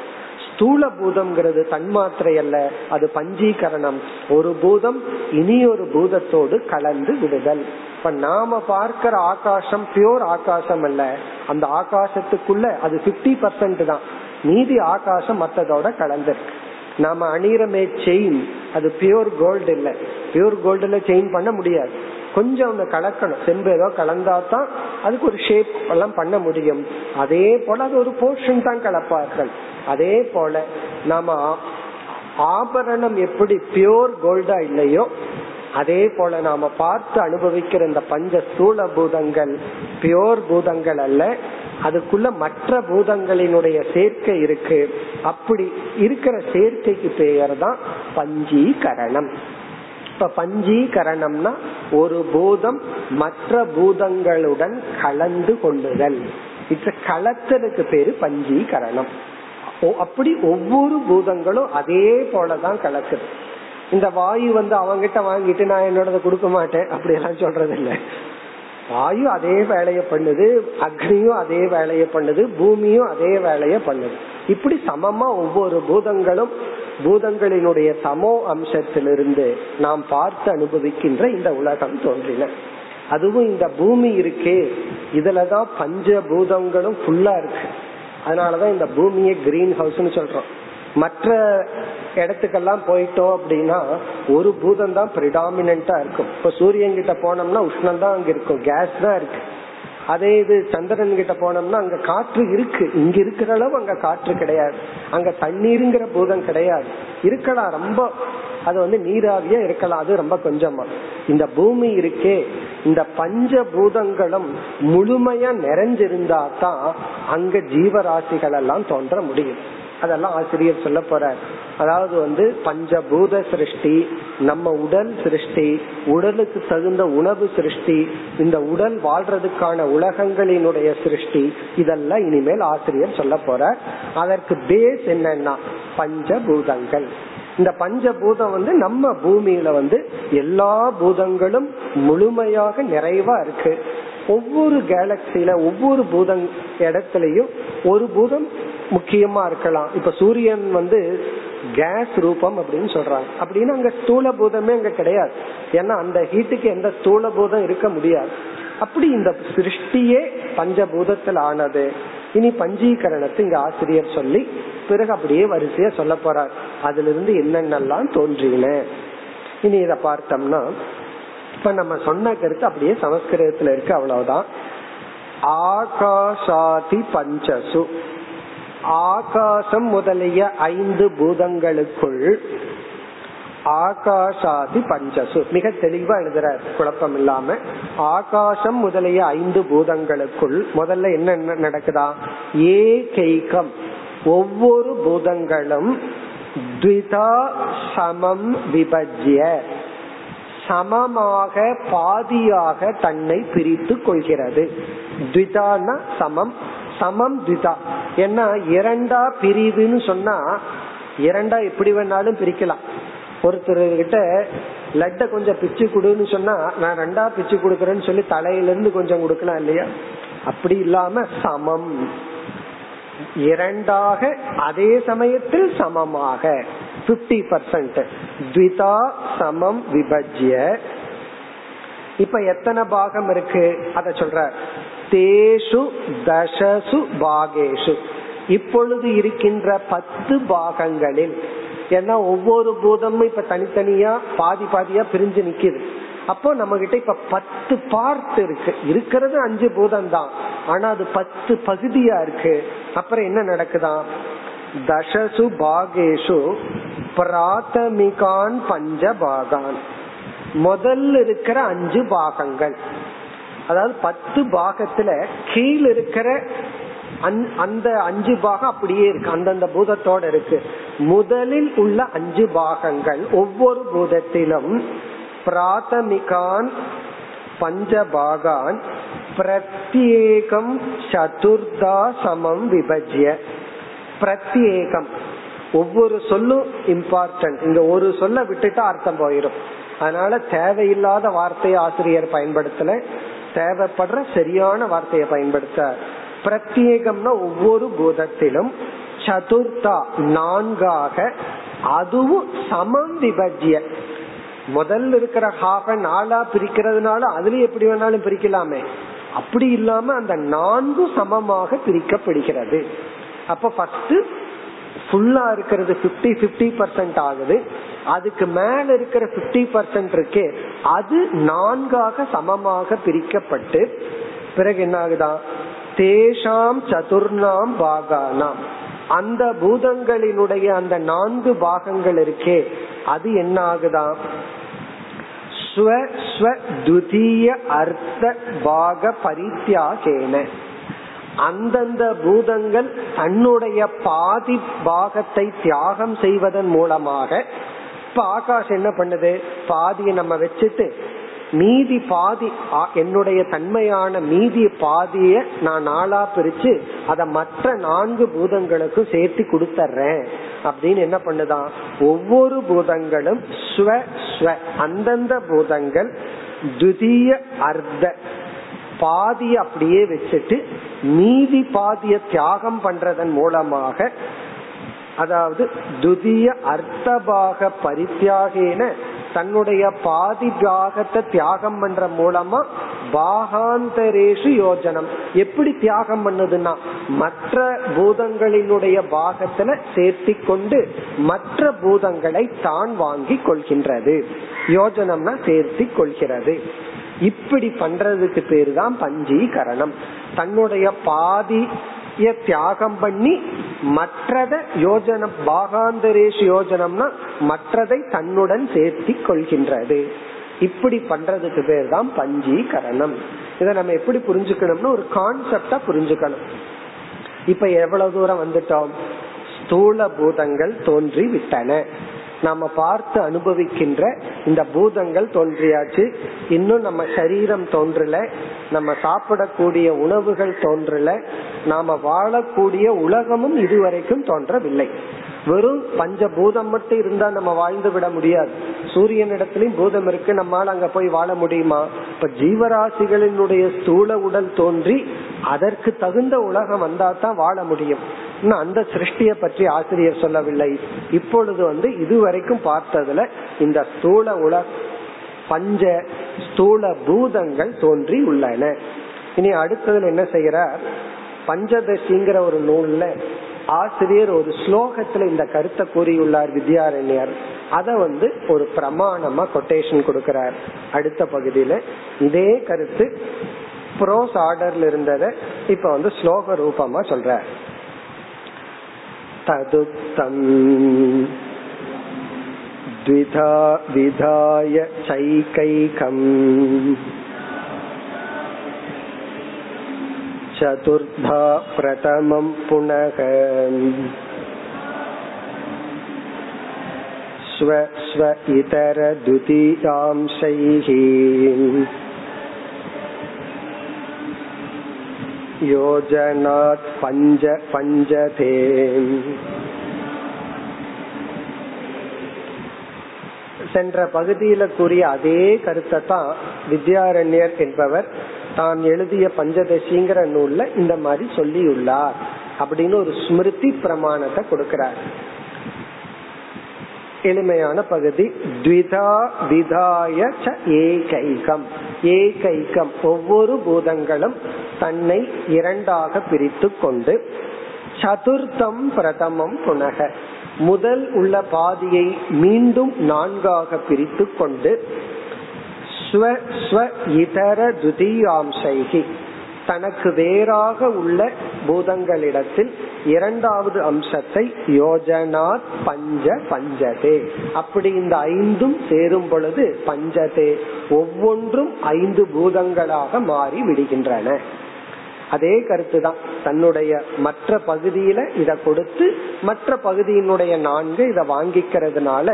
ஸ்தூல பூதம்ங்கிறது தன்மாத்திரை அல்ல அது பஞ்சீகரணம். ஒரு பூதம் இனி ஒரு பூதத்தோடு கலந்து விடுதல். இப்ப நாம பார்க்கிற ஆகாசம் பியோர் ஆகாசம் அல்ல. அந்த ஆகாசத்துக்குள்ள அது பிப்டி பர்சன்ட் தான். மீதி ஆகாசம் மத்ததோட கலந்துருக்கு. நாம அணிரமே செயின் அது பியூர் கோல்டு இல்ல. பியூர் கோல்டுல செயின் பண்ண முடியாது. கொஞ்சம் அந்த கலக்கணும். செம்பு ஏதோ கலந்தா தான் அதுக்கு ஒரு ஷேப் எல்லாம் பண்ண முடியும். அதே போல அது ஒரு போர்ஷன் தான் கலப்பார்கள். அதே போல நாம ஆபரணம் எப்படி பியோர் கோல்டா இல்லையோ அதே போல நாம பார்த்து அனுபவிக்கிற இந்த பஞ்ச ஸ்தூல பூதங்கள் பியோர் பூதங்கள் அல்ல அதுக்குள்ள மற்ற பூதங்களினுடைய சேர்க்கை இருக்கு. அப்படி இருக்கிற சேர்க்கைக்கு பெயர் தான் பஞ்சீகரணம். இப்ப பஞ்சீகரணம்னா ஒரு பூதம் மற்ற பூதங்களுடன் கலந்து கொள்ளுதல். இட்ஸ் கலத்தலுக்கு பேரு பஞ்சீகரணம். அப்படி ஒவ்வொரு பூதங்களும் அதே போலதான் கலக்குது. இந்த வாயு வந்து அவங்கிட்ட வாங்கிட்டு நான் என்னோட கொடுக்க மாட்டேன் அப்படி எல்லாம் சொல்றது இல்லை வாயு அதே வேலைய பண்ணுது அக்னியும் அதே வேலைய பண்ணுது பூமியும் அதே வேலைய பண்ணுது. இப்படி சமமா ஒவ்வொரு பூதங்களும் பூதங்களினுடைய சமோ அம்சத்திலிருந்து நாம் பார்த்து அனுபவிக்கின்ற இந்த உலகம் தோன்றின. அதுவும் இந்த பூமி இருக்கே இதுலதான் பஞ்ச பூதங்களும் ஃபுல்லா இருக்கு. அதனாலதான் இந்த பூமியை கிரீன் ஹவுஸ்னு சொல்றோம். மற்ற இடத்துக்கெல்லாம் போயிட்டோம் அப்படின்னா ஒரு பூதம் தான் பிரிடாமினா இருக்கும். இப்ப சூரியன் கிட்ட போனோம்னா உஷ்ணம் தான் அங்க இருக்கும். கேஸ் தான் இருக்கு. அதே இது சந்திரன் கிட்ட போனோம்னா அங்க காற்று இருக்கு. இங்க இருக்கிற அளவு அங்க காற்று கிடையாது. அங்க தண்ணீருங்கிற பூதம் கிடையாது. இருக்கலாம் ரொம்ப அது வந்து நீராவியா இருக்கலாம். அது ரொம்ப கொஞ்சமா. இந்த பூமி இருக்கே இந்த பஞ்ச பூதங்களும் முழுமையா நிறைஞ்சிருந்தா தான் அங்க ஜீவராசிகள் எல்லாம் தோன்ற முடியும். அதெல்லாம் ஆசிரியர் சொல்ல போறார். அதாவது வந்து பஞ்சபூத சிருஷ்டி நம்ம உடல் சிருஷ்டி உடலுக்கு தகுந்த உணவு சிருஷ்டி இந்த உடல் வாழ்றதுக்கான உலகங்களினுடைய சிருஷ்டி இதெல்லாம் இனிமேல் ஆசிரியர் சொல்ல போறார். அதற்கு பேஸ் என்னன்னா பஞ்சபூதங்கள். இந்த பஞ்சபூதம் வந்து நம்ம பூமியில வந்து எல்லா பூதங்களும் முழுமையாக நிறைவா இருக்கு. ஒவ்வொரு கேலக்சில ஒவ்வொரு பூதம் இடத்துலயும் ஒரு பூதம் முக்கியமா இருக்கலாம். இப்ப சூரியன் வந்து கேஸ் ரூபம் அப்படின்னு சொல்றாங்க அப்படின்னு அங்க ஸ்தூல பூதமே அங்க கிடையாது. ஏன்னா அந்த ஹீட்டுக்கு எந்த ஸ்தூல பூதம் இருக்க முடியாது. அப்படி இந்த சிருஷ்டியே பஞ்சபூதத்தில் ஆனது. இனி பஞ்சீகரணத்தை இங்க ஆசிரியர் சொல்லி பிறகு அப்படியே வரிசையா சொல்ல போறார். அதுல இருந்து என்னென்னலாம் தோன்றின? இனி இத பார்த்தோம்னா இப்ப நம்ம சொன்ன கருத்து அப்படியே சமஸ்கிருதத்துல இருக்கு அவ்வளவுதான். ஆகாஷாதி பஞ்சசு. ஆகாசம் முதலிய ஐந்து பூதங்களுக்குள் ஆகாஷாதி பஞ்சசு. மிக தெளிவா எழுதுற குழப்பம் இல்லாம. ஆகாசம் முதலிய ஐந்து பூதங்களுக்குள் முதல்ல என்ன நடக்குதா? ஏகைகம். ஒவ்வொரு பூதங்களும் த்விதா சமம் விபஜ்ய. சமமாக பாதியாக தன்னை பிரித்து கொள்கிறது. த்விதான சமம். சமம் த்விதா. ஏன்னா இரண்டா பிரிவுன்னு சொன்னா இரண்டா எப்படி வேணாலும் பிரிக்கலாம். ஒருத்தர் கிட்ட லட்ட கொஞ்சம் பிச்சு கொடுன்னு சொன்னா நான் ரெண்டா பிச்சு கொடுக்கறேன்னு சொல்லி தலையில இருந்து கொஞ்சம் கொடுக்கலாம் இல்லையா? அப்படி இல்லாம சமம். இரண்டாக அதே சமயத்தில் சமமாக. பிப்டி பர்சன்ட் த்விதா சமம் விபஜ்ய இப்ப எத்தனை பாகம் இருக்கு? அத சொல்ற. தேஷு தசசு பாகேஷு. இப்பொழுது இருக்கின்ற பத்து பாகங்களில் ஏன்னா ஒவ்வொரு பூதமும் இப்ப தனித்தனியா பாதி பாதியா பிரிஞ்சு நிக்குது. அப்போ நம்ம கிட்ட இப்ப பத்து பார்ட் இருக்கு. இருக்கிறது அஞ்சு பூதம் தான் ஆனா அது பத்து பகுதியா இருக்கு. அப்புறம் என்ன நடக்குதான்? தசசு பாகேஷு பிராத்தமிகான் பஞ்ச பாகான் முதல்ல இருக்கிற அஞ்சு பாகங்கள் அதாவது பத்து பாகத்துல கீழ் இருக்கிற அந்த அஞ்சு பாகம் அப்படியே இருக்கு அந்தந்த பூதத்தோட இருக்கு முதலில் உள்ள அஞ்சு பாகங்கள் ஒவ்வொரு பூதத்திலும் பிராத்தமிகான் பஞ்சபாகான் பிரத்யேகம் சதுர்தா சமம் விபஜ்ய பிரத்யேகம். ஒவ்வொரு சொல்லும் இம்பார்ட்டன்ட் இந்த ஒரு சொல்ல விட்டுட்டு அர்த்தம் போயிடும் அதனால தேவையில்லாத வார்த்தையை ஆசிரியர் பயன்படுத்தல. தேவைப்படுற சரியான வார்த்தையை பயன்படுத்த பிரத்யேகம்னா ஒவ்வொரு பூதத்திலும் சதுர்த்தா நான்காக அதுவும் சமம் விபஜ்ய. முதல்ல இருக்கிற ஹாஃப நாலா பிரிக்கிறதுனால அதுல எப்படி வேணாலும் பிரிக்கலாமே. அப்படி இல்லாம அந்த நான்கு சமமாக பிரிக்கப்படுகிறது. அப்ப ஃபர்ஸ்ட் ஃபுல்லா இருக்கிறது பிப்டி பிப்டி பர்சன்ட் ஆகுது. அதுக்கு மேல இருக்கிற பிப்டி பர்சன்ட் இருக்கே அது நான்காக சமமாக பிரிக்கப்பட்டு பிறகு என்ன ஆகுதான் தேஷாம் சதுர்ணாம் பாகானாம். அந்த பூதங்களினுடைய அந்த நான்கு பாகங்கள் இருக்கே அது என்ன ஆகுதான் அர்த்த பாக பரித்தியாகேன அந்தந்த பூதங்கள் தன்னுடைய பாதி பாகத்தை தியாகம் செய்வதன் மூலமாக இப்ப ஆகாஷ் என்ன பண்ணுது? பாதியை நம்ம வச்சுட்டு மீதி பாதி என்னுடைய தன்மையான மீதி பாதிய நான் நாளா பிரிச்சு அத மற்ற நான்கு பூதங்களுக்கும் சேர்த்து கொடுத்துறேன் அப்படின்னு என்ன பண்ணுதான்? ஒவ்வொரு பூதங்களும் ஸ்வ ஸ்வ அந்தந்த பூதங்கள் துதிய அர்த்த பாதிய அப்படியே வச்சுட்டு மீதி பாதிய தியாகம் பண்றதன் மூலமாக அதாவது துதிய அர்த்தபாக பரித்தியாகேன தன்னுடைய பாதி தியாகத்தை தியாகம் பண்ற மூலமா பாகாந்தரேஷு யோஜனம். எப்படி தியாகம் பண்ணுதுன்னா மற்ற பூதங்களினுடைய பாகத்துல சேர்த்தி கொண்டு மற்ற பூதங்களை தான் வாங்கி கொள்கின்றது. யோஜனம்னா சேர்த்தி கொள்கிறது. இப்படி பண்றதுக்கு பேரு தான் பஞ்சீகரணம். தன்னுடைய பாதிய தியாகம் பண்ணி மற்றத யோஜனம் பாகாந்தரேஷ் யோஜனம்னா மற்றதை தன்னுடன் சேர்த்தி கொள்கின்றது. இப்படி பண்றதுக்கு பேர் தான் பஞ்சீகரணம். இதை நம்ம எப்படி புரிஞ்சுக்கணும்னா ஒரு கான்செப்டா புரிஞ்சுக்கணும். இப்ப எவ்வளவு தூரம் வந்துட்டோம்? ஸ்தூல பூதங்கள் தோன்றி விட்டன நாம பார்த்து அனுபவிக்கின்ற இந்த பூதங்கள் தோன்றியாச்சு. இன்னும் நம்ம சரீரம் தோன்றல. நம்ம சாப்பிடக்கூடிய உணவுகள் தோன்றல. நாம வாழக்கூடிய உலகமும் இதுவரைக்கும் தோன்றவில்லை. வெறும் பஞ்ச பூதம் மட்டும் இருந்தா நம்ம வாழ்ந்து விட முடியாது. சூரியன் இடத்துலயும் பூதம் இருக்கு நம்மால் அங்க போய் வாழ முடியுமா? இப்ப ஜீவராசிகளினுடைய ஸ்தூல உடல் தோன்றி அதற்கு தகுந்த உலகம் வந்தா தான் வாழ முடியும். அந்த சிருஷ்டிய பற்றி ஆசிரியர் சொல்லவில்லை. இப்பொழுது வந்து இதுவரைக்கும் பார்த்ததுல இந்த ஸ்தூல உலக பஞ்ச ஸ்தூல பூதங்கள் தோன்றி உள்ளன. இனி அடுத்ததுல என்ன செய்யறார்? பஞ்சதசிங்கிற ஒரு நூல்ல ஆசிரியர் ஒரு ஸ்லோகத்துல இந்த கருத்தை கூறியுள்ளார் வித்யாரண்யர் அத வந்து ஒரு பிரமாணமா கொட்டேஷன் கொடுக்கிறார் அடுத்த பகுதியில இதே கருத்து ப்ரோஸ் ஆர்டர்ல இருந்தத இப்ப வந்து ஸ்லோக ரூபமா சொல்ற ததுக்தம் द्विधा विधाय चैकैकम् चतुर्धा प्रथमं पुनः स्व स्व इतरद्वितीयांशैः योजनात् पञ्च पञ्चते சென்ற பகுதியில கூறிய அதே கருத்தை தான் வித்யாரண்யர் என்பவர் தான் எழுதிய பஞ்சதசிங்கிற நூல்ல இந்த மாதிரி சொல்லியுள்ளார் அப்படின்னு ஒரு ஸ்மிருதி பிரமாணத்தை கொடுக்கிறார். எளிமையான பகுதி. த்விதா விதாய ஏகைகம். ஏகைகம். ஒவ்வொரு பூதங்களும் தன்னை இரண்டாக பிரித்து கொண்டு சதுர்த்தம் பிரதமம் புனக. முதல் உள்ள பாதியை மீண்டும் நான்காக பிரித்து கொண்டு ஸ்வ ஸ்வ இதர துதியாம்சைகி. தனக்கு வேறாக உள்ள பூதங்களிடத்தில் இரண்டாவது அம்சத்தை யோஜனா பஞ்ச பஞ்சதே. அப்படி இந்த ஐந்தும் சேரும் பொழுது பஞ்சதே ஒவ்வொன்றும் ஐந்து பூதங்களாக மாறி விடுகின்றன. அதே கருத்து தான் தன்னுடைய மற்ற பகுதியில இத கொடுத்து மற்ற பகுதியினுடைய நான்கு இத வாங்கிக்கிறதுனால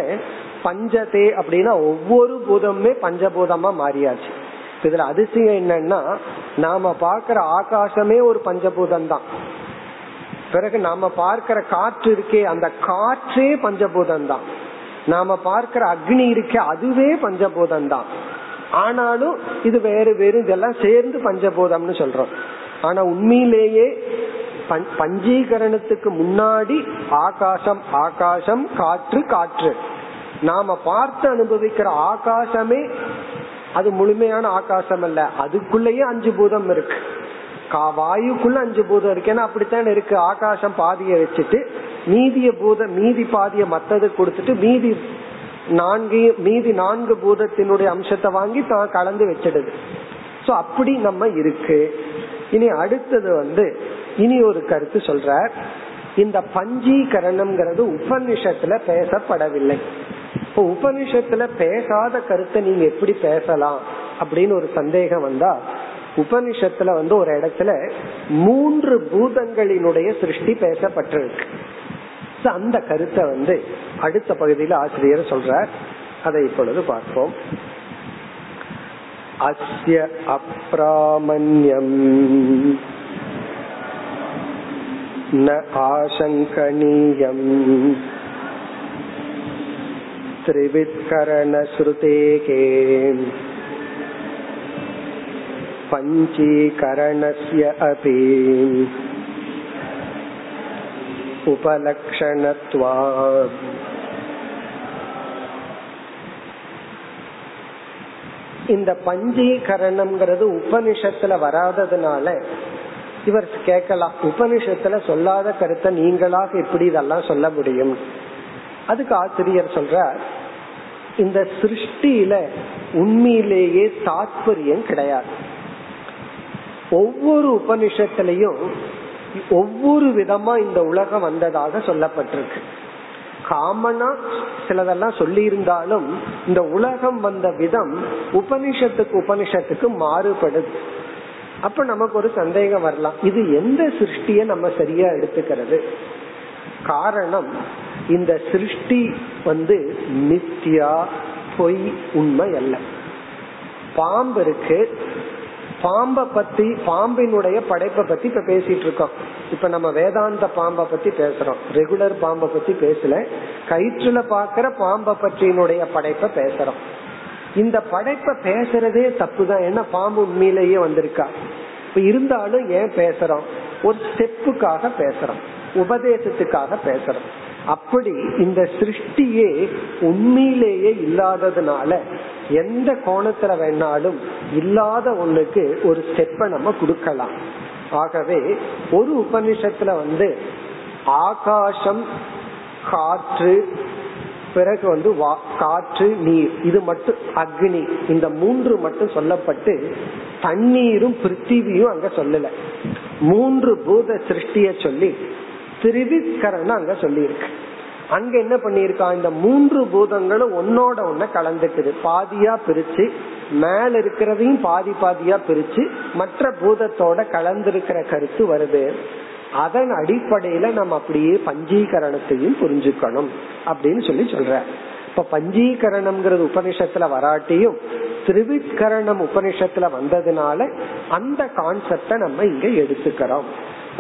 பஞ்சதே அப்படின்னா ஒவ்வொரு பூதமுமே பஞ்சபூதமா மாறியாச்சு. இதுல அதிசயம் என்னன்னா நாம பாக்குற ஆகாசமே ஒரு பஞ்சபூதம் தான் பிறகு நாம பார்க்கிற காற்று இருக்கே அந்த காற்றே பஞ்சபூதம் தான் நாம பார்க்கிற அக்னி இருக்கே அதுவே பஞ்சபூதம் தான் ஆனாலும் இது வேறு வேறு இதெல்லாம் சேர்ந்து பஞ்சபூதம்னு சொல்றோம். ஆனா உண்மையிலேயே பஞ்சீகரணத்துக்கு முன்னாடி ஆகாசம் ஆகாசம் காற்று காற்று. நாம பார்த்து அனுபவிக்கிற ஆகாசமே அது முழுமையான ஆகாசம் அல்ல. அதுக்குள்ளேயே அஞ்சு பூதம் இருக்கு. வாயுக்குள்ள அஞ்சு பூதம் இருக்கு. ஏன்னா அப்படித்தான் இருக்கு. ஆகாசம் பாதிய வச்சுட்டு மீதிய பூத மீதி பாதிய மத்தது கொடுத்துட்டு மீதி நான்கு மீதி நான்கு பூதத்தினுடைய அம்சத்தை வாங்கி தான் கலந்து வச்சிடுது. சோ அப்படி நம்ம இருக்கு. இனி அடுத்தது வந்து இனி ஒரு கருத்து சொல்ற இந்த பஞ்சீகரணம்ங்கிறது உபநிஷத்துல பேசப்படவில்லை. இப்போ உபனிஷத்துல பேசாத கருத்தை நீங்க எப்படி பேசலாம் அப்படின்னு ஒரு சந்தேகம் வந்தா உபனிஷத்துல வந்து ஒரு இடத்துல மூன்று பூதங்களினுடைய சிருஷ்டி பேசப்பட்டிருக்கு. அந்த கருத்தை வந்து அடுத்த பகுதியில் ஆசிரியர் சொல்றார். அதை இப்பொழுது பார்ப்போம். அஸ்ய அப்ராமண்யம். ந त्रिवित्करणश्रुतेः पञ्चीकरणस्य अपि उपलक्षणत्वात् இந்த பஞ்சீகரணம்ங்கிறது உபனிஷத்துல வராததுனால இவர் கேட்கலாம் உபனிஷத்துல சொல்லாத கருத்தை நீங்களாக எப்படி இதெல்லாம் சொல்ல முடியும் அதுக்கு ஆசிரியர் சொல்றார் இந்த சிருஷ்டியில உண்மையிலேயே தாத்பரியம் கிடையாது. ஒவ்வொரு உபனிஷத்திலையும் ஒவ்வொரு விதமா இந்த உலகம் வந்ததாக சொல்லப்பட்டிருக்கு. காமனா சிலதெல்லாம் சொல்லி இருந்தாலும் இந்த உலகம் வந்த விதம் உபனிஷத்துக்கு உபனிஷத்துக்கு மாறுபடுது. அப்ப நமக்கு ஒரு சந்தேகம் வரலாம். இது எந்த சிருஷ்டிய நம்ம சரியா எடுத்துக்கிறது? காரணம் இந்த சிருஷ்டி வந்து நித்யா பொய் உண்மை அல்ல. பாம்பு இருக்கு. பாம்பை பத்தி பாம்பினுடைய படைப்பை பத்தி இப்ப பேசிட்டு இருக்கோம். இப்ப நம்ம வேதாந்த பாம்பை பத்தி பேசுறோம். ரெகுலர் பாம்பை பத்தி பேசல. கயிற்றுல பாக்குற பாம்பை பற்றியினுடைய படைப்பை பேசுறோம். இந்த படைப்பை பேசுறதே தப்புதான். ஏன்னா பாம்பு உண்மையிலேயே வந்திருக்கா? இப்ப இருந்தாலும் ஏன் பேசுறோம்? ஒரு ஸ்டெப்புக்காக பேசுறோம். உபதேசத்துக்காக பேசுறோம். அப்படி இந்த சிருஷ்டியே உண்மையிலேயே இல்லாததுனால எந்த கோணத்துல வேணாலும் இல்லாத ஒண்ணுக்கு ஒரு ஸ்டெப்பை நம்ம கொடுக்கலாம். ஆகவே ஒரு உபனிஷத்துல வந்து ஆகாசம் காற்று பிறகு வந்து காற்று நீர் இது மட்டும் அக்னி இந்த மூன்று மட்டும் சொல்லப்பட்டு தண்ணீரும் பிருத்திவியும் அங்க சொல்லல. மூன்று பூத சிருஷ்டிய சொல்லி திரிவிக்கரணம் அங்க சொல்லியிருக்கு. அங்க என்ன பண்ணிருக்கா இந்த மூன்று பூதங்களும் ஒன்னோட ஒன்ன கலந்துக்குது. பாதியா பிரிச்சு மேல இருக்கிறதையும் பாதி பாதியா பிரிச்சு மற்ற பூதத்தோட கலந்திருக்கிற கருத்து வருது. அதன் அடிப்படையில நம்ம அப்படியே பஞ்சீகரணத்தையும் புரிஞ்சுக்கணும் அப்படின்னு சொல்லி சொல்ற. இப்ப பஞ்சீகரணம்ங்கிறது உபனிஷத்துல வராட்டியும் திருவிக்கரணம் உபனிஷத்துல வந்ததுனால அந்த கான்செப்ட நம்ம இங்க எடுத்துக்கிறோம்.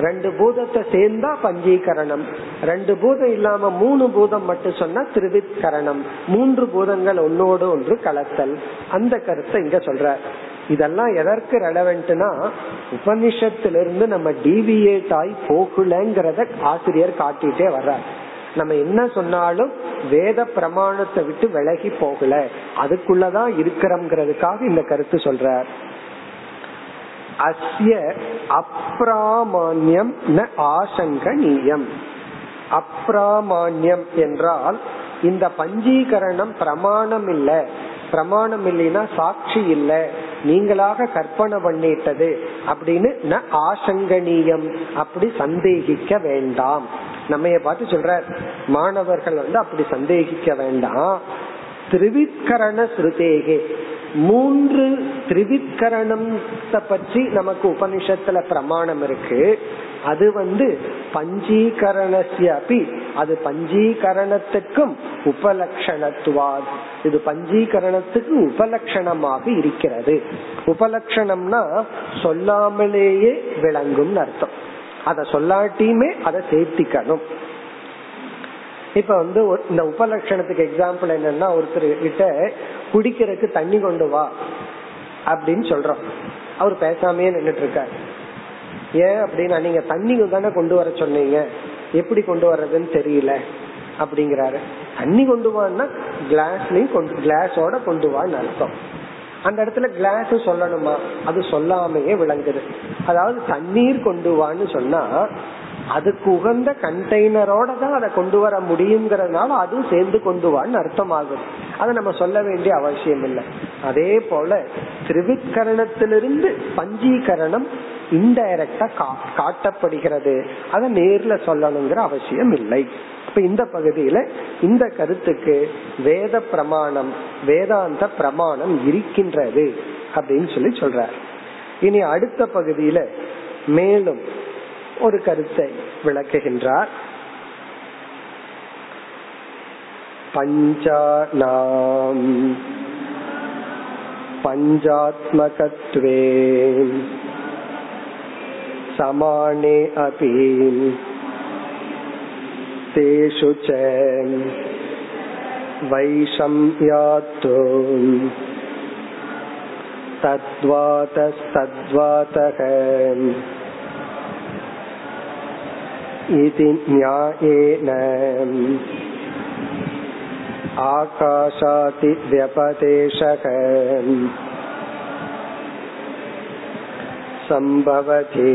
ரெண்டு பூதத்தை சேர்ந்தா பஞ்சீகரணம். ரெண்டு பூதம் இல்லாம மூணு பூதம் மட்டும் சொன்னா திருவித்கரணம் மூன்று பூதங்கள் ஒன்னோடு ஒன்று கலத்தல். அந்த கருத்தை இங்க சொல்ற இதெல்லாம் எதற்கு ரெலவென்ட்னா உபனிஷத்திலிருந்து நம்ம டிவியேட் ஆகி போகலங்கிறத ஆசிரியர் காட்டிட்டே வர்றார். நம்ம என்ன சொன்னாலும் வேத பிரமாணத்தை விட்டு விலகி போகல. அதுக்குள்ளதான் இருக்கிறோம்ங்கிறதுக்காக இந்த கருத்து சொல்றார். அஸ்ய அப்ராமான்யம் ந ஆசங்கனீயம் அப்ராமான்யம் என்றால் இந்த பஞ்சீகரணம் பிரமாணம் இல்ல பிரமாணம் இல்லைன்னா சாட்சி இல்ல. நீங்களாக கற்பனை பண்ணிட்டது அப்படின்னு ந ஆசங்கனீயம் அப்படி சந்தேகிக்க வேண்டாம். நம்ம பார்த்து சொல்ற மாணவர்கள் வந்து அப்படி சந்தேகிக்க வேண்டாம். திருவிக்கரண ஸ்ருதேகே. மூன்று திரிவிக்கரணத்தை பற்றி நமக்கு உபனிஷத்துல பிரமாணம் இருக்கு. அது வந்து பஞ்சீகரணசிய அப்படி அது பஞ்சீகரணத்துக்கும் உபலட்சணத்துவாத் இது பஞ்சீகரணத்துக்கு உபலக்ஷணமாக இருக்கிறது. உபலக்ஷணம்னா சொல்லாமலேயே விளங்கும் அர்த்தம். அத சொல்லாட்டியுமே அதை சேர்த்திக்கணும். இப்ப வந்து இந்த உபலட்சணத்துக்கு எக்ஸாம்பிள் என்னன்னா ஒருத்தர் கிட்ட குடிக்கிறதுக்கு தண்ணி கொண்டு வா அப்படின்னு சொல்றோம் அவர் பேசாமையே நின்றுட்டு இருக்காரு. ஏன் அப்படின்னா நீங்க தண்ணி தானே கொண்டு வர சொன்னீங்க. எப்படி கொண்டு வர்றதுன்னு தெரியல அப்படிங்கிறாரு. தண்ணி கொண்டு வான்னா கிளாஸ்லயும் கொண்டு கிளாஸோட கொண்டு வான்னு அர்த்தம். அந்த இடத்துல கிளாஸ் சொல்லணுமா? அது சொல்லாமையே விளங்குது. அதாவது தண்ணீர் கொண்டு வான்னு சொன்னா அதுக்கு உகந்த கண்டெய்னரோட தான் அதை கொண்டு வர முடியுங்கிறதுனால அதுவும் சேர்ந்து கொண்டு வான்னு அர்த்தம் ஆகும் அதை நம்ம சொல்ல வேண்டிய அவசியம் இல்லை. அதே போல திரிவிக்கரணத்திலிருந்து பஞ்சீகரணம் இன்டைரக்டா காட்டப்படுகிறது. அதை நேர்ல சொல்லணுங்கிற அவசியம் இல்லை. இப்ப இந்த பகுதியில இந்த கருத்துக்கு வேத பிரமாணம் வேதாந்த பிரமாணம் இருக்கின்றது அப்படின்னு சொல்லி சொல்றார். இனி அடுத்த பகுதியில மேலும் ஒரு கருத்தை விளக்குகின்றார் பஞ்சானாம் பஞ்சாத்மகத்வே समाने अपि तेषु च वैषम्यात्तु तद्वातस्तद्वातः इति न्यायेन आकाशातिव्यपदेशः சம்பவதி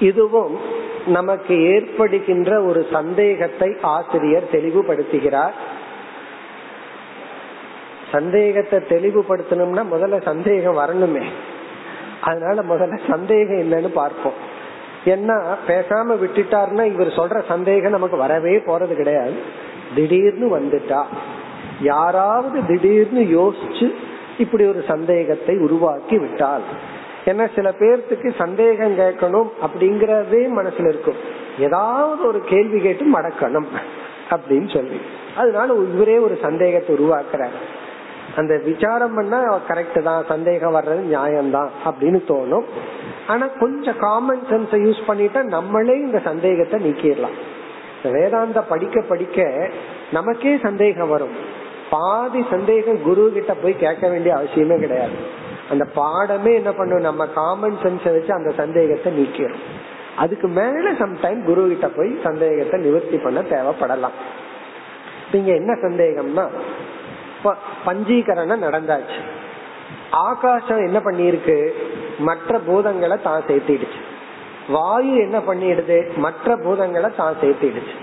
இதுவும் நமக்கு ஏற்படுகின்ற ஒரு சந்தேகத்தை ஆசிரியர் தெளிவுபடுத்துகிறார் சந்தேகத்தை தெளிவுபடுத்தணும்னா முதல்ல சந்தேகம் வரணுமே அதனால முதல்ல சந்தேகம் என்னன்னு பார்ப்போம். என்ன பேசாம விட்டுட்டாருன்னா இவர் சொல்ற சந்தேகம் நமக்கு வரவே போறது கிடையாது. திடீர்னு வந்துட்டா. யாராவது திடீர்னு யோசிச்சு இப்படி ஒரு சந்தேகத்தை உருவாக்கி விட்டால். ஏன்னா சில பேர்த்துக்கு சந்தேகம் கேட்கணும் அப்படிங்கறதே மனசுல இருக்கும். ஏதாவது ஒரு கேள்வி கேட்டு மடக்கணும் அப்படின்னு சொல்லி. அதனால இவரே ஒரு சந்தேகத்தை உருவாக்குறார். அந்த விசாரம் பண்ணா கரெக்ட் தான் சந்தேகம் வர்றது நியாயம்தான் அப்படின்னு தோணும். ஆனா கொஞ்சம் காமன் சென்ஸை யூஸ் பண்ணிட்டா நம்மளே இந்த சந்தேகத்தை நீக்கிடலாம். வேதாந்த படிக்க படிக்க நமக்கே சந்தேகம் வரும். பாதி சந்தேகம் குரு கிட்ட போய் கேட்க வேண்டிய அவசியமே கிடையாது. அந்த பாடமே என்ன பண்ணும்? நம்ம காமன் சென்ஸை வச்சு அந்த சந்தேகத்தை நீக்கிறோம் அதுக்கு மேல சம்டைம் குரு கிட்ட போய் சந்தேகத்தை நிவர்த்தி பண்ண தேவைப்படலாம். இங்க என்ன சந்தேகம்னா பஞ்சீகரணம் நடந்தாச்சு. ஆகாசம் என்ன பண்ணிருக்கு மற்ற பூதங்களை தான் சேர்த்திடுச்சு. வாயு என்ன பண்ணிடுது? மற்ற பூதங்களை தான் சேர்த்திடுச்சு.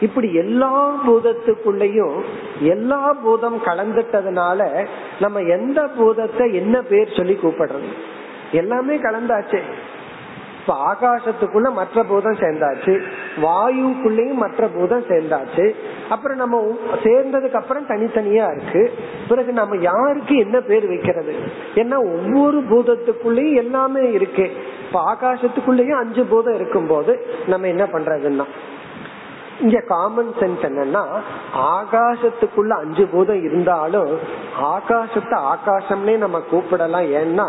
இப்படி எல்லா பூதத்துக்குள்ளயும் எல்லா பூதம் கலந்துட்டதுனால நம்ம எந்த பூதத்தை என்ன பேர் சொல்லி கூப்பிடுறது? எல்லாமே கலந்தாச்சு. இப்ப ஆகாசத்துக்குள்ள மற்ற பூதம் சேர்ந்தாச்சு வாயுக்குள்ளயும் மற்ற பூதம் சேர்ந்தாச்சு. அப்புறம் நம்ம சேர்ந்ததுக்கு அப்புறம் தனித்தனியா இருக்கு. பிறகு நம்ம யாருக்கு என்ன பேர் வைக்கிறது? ஏன்னா ஒவ்வொரு பூதத்துக்குள்ளயும் எல்லாமே இருக்கு. இப்ப ஆகாசத்துக்குள்ளயும் அஞ்சு பூதம் இருக்கும் போது நம்ம என்ன பண்றதுன்னா இங்க காமன் சென்ஸ் என்னன்னா ஆகாசத்துக்குள்ள அஞ்சு பூதம் இருந்தாலும் ஆகாசத்தை ஆகாசம்னே நம்ம கூப்பிடலாம். ஏன்னா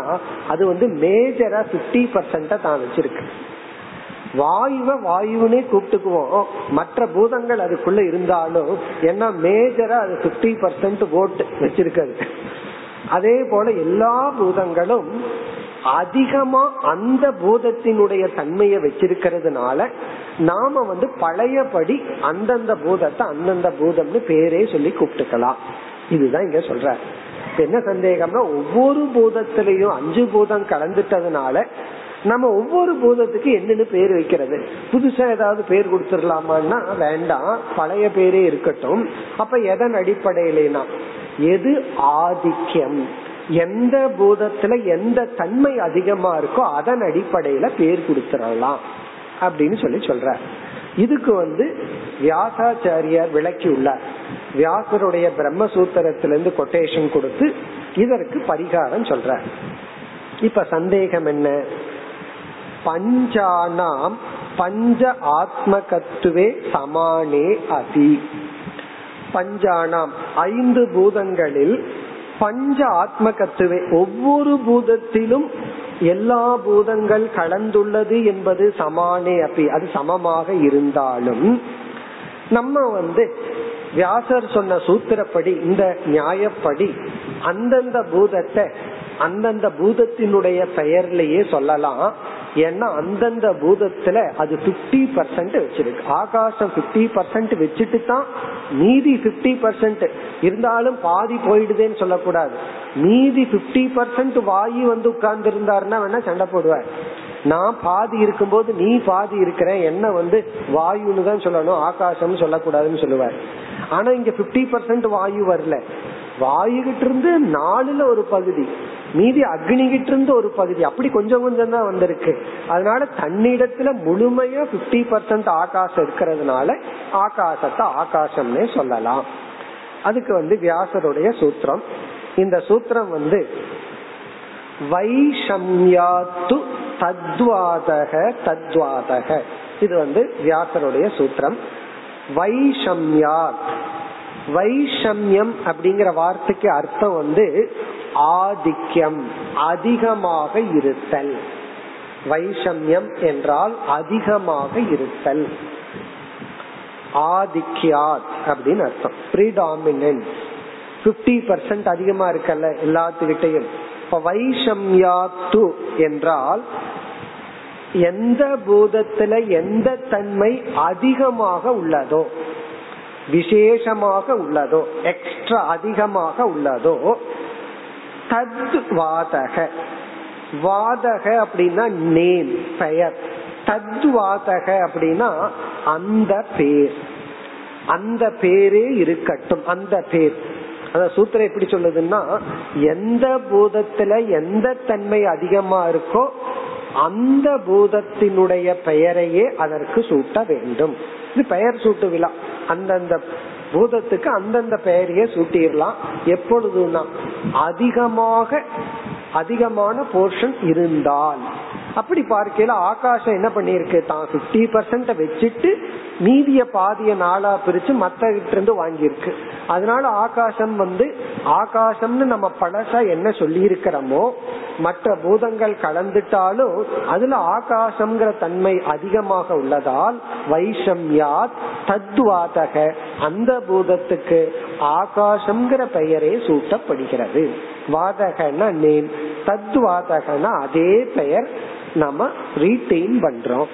அது வந்து மேஜரா பிப்டி பர்சன்ட தான் வச்சிருக்கு. வாயுவை வாயுனே கூப்பிட்டுக்குவோம். மற்ற பூதங்கள் அதுக்குள்ள இருந்தாலும் ஏன்னா மேஜரா அது பிப்டி பர்சன்ட் ஓட்டு வச்சிருக்கிறது. அதே போல எல்லா பூதங்களும் அதிகமா அந்த பூதத்தினுடைய தன்மையை வச்சிருக்கிறதுனால நாம வந்து பழையபடி அந்தந்த பூதத்தை அந்தந்த பூதம்னு பேரே சொல்லி கூப்பிட்டுக்கலாம். இதுதான் இங்க சொல்ற. என்ன சந்தேகம்னா ஒவ்வொரு பூதத்திலையும் அஞ்சு பூதம் கலந்துட்டதுனால நம்ம ஒவ்வொரு பூதத்துக்கு என்னென்னு பேர் வைக்கிறது. புதுசா ஏதாவது பேர் கொடுத்துடலாமான்னா வேண்டாம். பழைய பேரே இருக்கட்டும். அப்ப எதன் அடிப்படையிலேனா? எது ஆதிக்கம்? எந்த பூதத்துல எந்த தன்மை அதிகமா இருக்கோ அதன் அடிப்படையில பேர் கொடுத்துடலாம் அப்படின்னு சொல்லி சொல்ற இதுக்கு வந்து வியாசாச்சாரியார் விளக்கி உள்ளார் வியாசருடைய பிரம்மசூத்திரத்திலிருந்து கொட்டேஷன் கொடுத்து இதற்கு பரிகாரம் சொல்ற இப்ப சந்தேகம் என்ன? பஞ்சானாம் பஞ்ச ஆத்மகத்துவே சமானே அதி. பஞ்சானாம் ஐந்து பூதங்களில் பஞ்ச ஆத்ம கத்துவை ஒவ்வொரு பூதத்திலும் எல்லா பூதங்கள் கலந்துள்ளது என்பது சமானே அப்படி அது சமமாக இருந்தாலும் நம்ம வந்து வியாசர் சொன்ன சூத்திரப்படி இந்த நியாயப்படி அந்தந்த பூதத்தை அந்தந்த பூதத்தினுடைய பெயர்லயே சொல்லலாம். ஏன்னா அந்தந்த பூதத்துல அது பிப்டி பர்சன்ட் வச்சிருக்கு. ஆகாசம் பிப்டி பர்சன்ட் வச்சுட்டு தான் மீதி பிப்டி பர்சன்ட் இருந்தாலும் பாதி போயிடுதேன்னு சொல்லக்கூடாது. மீதி பிப்டி பர்சன்ட் வாயு வந்து உட்கார்ந்து இருந்தாருன்னா வேணா சண்டை போடுவார். நான் பாதி இருக்கும்போது நீ பாதி இருக்கிற என்ன வந்து வாயுன்னு தான் சொல்லணும் ஆகாசம் சொல்லக்கூடாதுன்னு சொல்லுவார். ஆனா இங்க பிப்டி பர்சன்ட் வாயு வரல. வாயு இருந்து நாலுல ஒரு பகுதி. மீதி அக்னி கிட்ட இருந்து ஒரு பகுதி. அப்படி கொஞ்சம் கொஞ்சம் தான் வந்திருக்கு. அதனால தன்னிடத்துல முழுமையா பிப்டி பர்சன்ட் ஆகாசம் இருக்கிறதுனால ஆகாசத்தை ஆகாசம்னே சொல்லலாம். அதுக்கு வந்து வியாசருடைய சூத்திரம். இந்த சூத்திரம் வந்து வைஷம்யாத்து தத்வாதக தத்வாதக. இது வந்து வியாசருடைய சூத்திரம். வைஷம்யாத். வைஷம்யம் அப்படிங்கிற வார்த்தைக்கு அர்த்தம் வந்து ஆதிக்கம் அதிகமாக இருத்தல். வைஷம்யம் என்றால் அதிகமாக இருத்தல். ஆதிக்யாத் அப்படின்னு அர்த்தம். ப்ரீடாமினன்ஸ் பிப்டி பர்சன்ட் அதிகமா இருக்கல்ல எல்லாத்துக்கிட்டையும். இப்ப வைஷம்யாத்து என்றால் எந்த பூதத்துல எந்த தன்மை அதிகமாக உள்ளதோ விசேஷமாக உள்ளதோ எக்ஸ்ட்ரா அதிகமாக உள்ளதோ தத் வாதக வாதக அப்படின்னா நேம் பெயர். தத் வாதக அப்படின்னா அந்த பேர். அந்த பேரே இருக்கட்டும். அந்த பேர். அந்த சூத்திரம் எப்படி சொல்லுதுன்னா எந்த பூதத்துல எந்த தன்மை அதிகமா இருக்கோ அந்த பூதத்தினுடைய பெயரையே அதற்கு சூட்ட வேண்டும். இது பெயர் சூட்டு விழா அந்தந்த பூதத்துக்கு அந்தந்த பெயரையே சூட்டிடலாம். எப்பொழுதுனா அதிகமாக அதிகமான போர்ஷன் இருந்தால். அப்படி பார்க்கையில ஆகாசம் என்ன பண்ணிருக்கு தான் பிப்டி பர்சன்ட வச்சுட்டு மீதிய பாதிய நாளா பிரிச்சு மத்தகிட்ட இருந்து வாங்கியிருக்கு. அதனால ஆகாசம் வந்து ஆகாசம்னு நம்ம பழசா என்ன சொல்லி இருக்கிறோமோ மற்ற பூதங்கள் கலந்துட்டாலும் அதுல ஆகாசம்ங்கிற தன்மை அதிகமாக உள்ளதால் வைஷம்யாத் தத்வாதக அந்த பூதத்துக்கு ஆகாசம்ங்கிற பெயரே சூட்டப்படுகிறது. வாதகன நேம் தத்வாதகன அதே பெயர் நம்ம ரீட்டைன் பண்றோம்.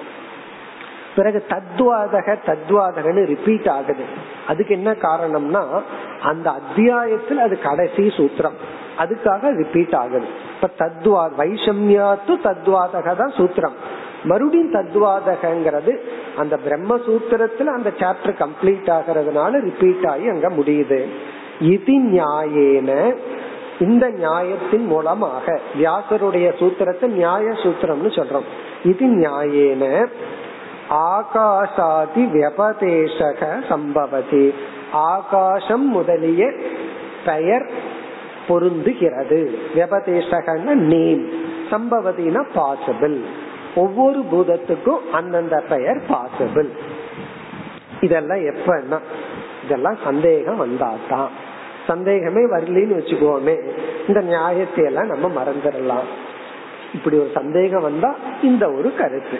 பிறகு தத்வாதக தத்வாதகன்னு ரிப்பீட் ஆகுது. அதுக்கு என்ன காரணம்னா அந்த அத்தியாயத்தில் அது கடைசி சூத்திரம். அதுக்காக ரிப்பீட் ஆகுது. இப்ப தத்வா வைஷம்யாத்து தத்வாதக தான் சூத்திரம். மறுபடியும் தத்வாதகங்கிறது அந்த பிரம்ம சூத்திரத்துல அந்த சாப்டர் கம்ப்ளீட் ஆகிறதுனால ரிப்பீட் ஆகி அங்க முடியுது. இது நியாயேன இந்த நியாயத்தின் மூலமாக வியாசருடைய சூத்திரத்தை நியாய சூத்திரம்னு சொல்றோம். இது நியாயேன. ஆகாசாதி வியபதேசக சம்பவதி. ஆகாசம் முதலிய பெயர் பொருந்துகிறது. வியபதேசகன்னா நேம் சம்பவதினா பாசிபிள் ஒவ்வொரு பூதத்துக்கும் அந்தந்த பெயர் பாசிபிள் இதெல்லாம் எப்பன்னா இதெல்லாம் சந்தேகம் வந்தாதான். சந்தேகமே வரலின்னு வச்சுக்கோமே இந்த நியாயத்தை எல்லாம் நம்ம மறந்துடலாம் இப்படி ஒரு சந்தேகம் வந்தா இந்த ஒரு கருத்து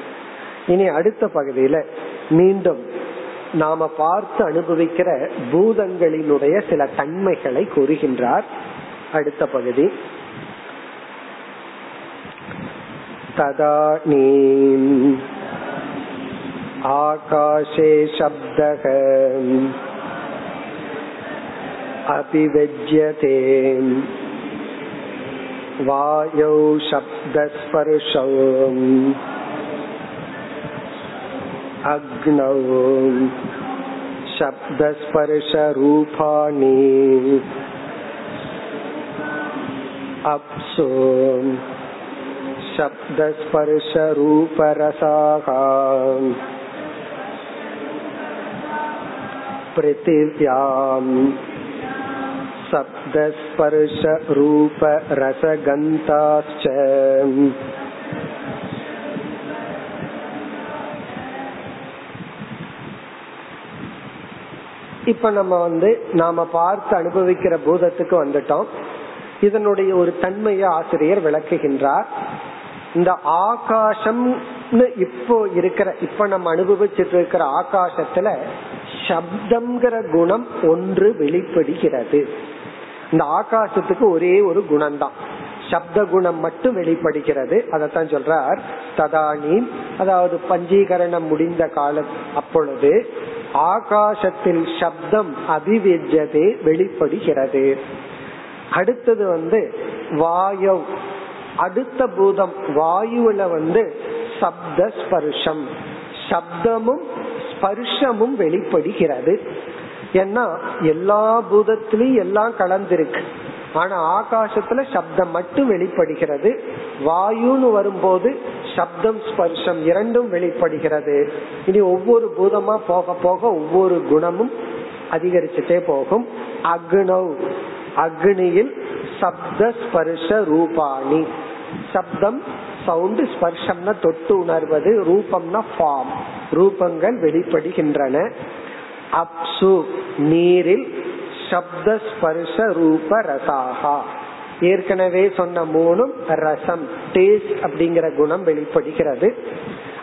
இனி அடுத்த பகுதியில மீண்டும் நாம பார்த்து அனுபவிக்கிற பூதங்களினுடைய சில தன்மைகளை கூறுகின்றார் அடுத்த பகுதி तदानीम् आकाशे शब्दः अभिव्यज्यते। वायौ शब्दस्पर्शौ। अग्नौ शब्दस्पर्शरूपाणि। अप्सु शब्दस्पर्शरूपरसाः। पृथिव्याम् शब्दस्पर्शरूपरसगन्ताश्च இப்ப நம்ம வந்து நாம பார்த்து அனுபவிக்கிற பூதத்துக்கு வந்துட்டோம் இதனுடைய ஒரு தன்மையை ஆசிரியர் விளக்குகின்றார் இந்த ஆகாசம்னு இப்போ இருக்கிற இப்ப நம்ம அனுபவிச்சுட்டு இருக்கிற ஆகாசத்துல சப்தம்ங்கிற குணம் ஒன்று வெளிப்படுகிறது இந்த ஆகாசத்துக்கு ஒரே ஒரு குணம்தான். சப்த குணம் மட்டும் வெளிப்படுகிறது. அதத்தான் சொல்றார். ததானி அதாவது பஞ்சீகரணம் முடிந்த கால அப்பொழுது ஆகாசத்தில் சப்தம் அபிவிஜதே வெளிப்படுகிறது. அடுத்தது வந்து வாயு. அடுத்த பூதம் வாயுல வந்து சப்த ஸ்பர்ஷம். சப்தமும் ஸ்பர்ஷமும் வெளிப்படுகிறது. ஏன்னா எல்லா பூதத்திலயும் எல்லாம் கலந்திருக்கு. ஆனா ஆகாசத்துல சப்தம் மட்டும் வெளிப்படுகிறது. வாயுன்னு வரும்போது சப்தம் ஸ்பர்ஷம் இரண்டும் வெளிப்படுகிறது. இனி ஒவ்வொரு பூதமா போக போக ஒவ்வொரு குணமும் அதிகரிச்சுட்டே போகும். அக்னவ் அக்னியில் சப்த ஸ்பர்ஷ ரூபாணி. சப்தம் சவுண்ட் ஸ்பர்ஷம்னா தொட்டு உணர்வது ரூபம்னா ஃபார்ம் ரூபங்கள் வெளிப்படுகின்றன. அப்சு நீரில் சப்த ஸ்பர்ஷ ரூப ரசாகா ஏற்கனவே சொன்ன மூணும் ரசம் டேஸ்ட் அப்படிங்கிற குணம் வெளிப்படுகிறது.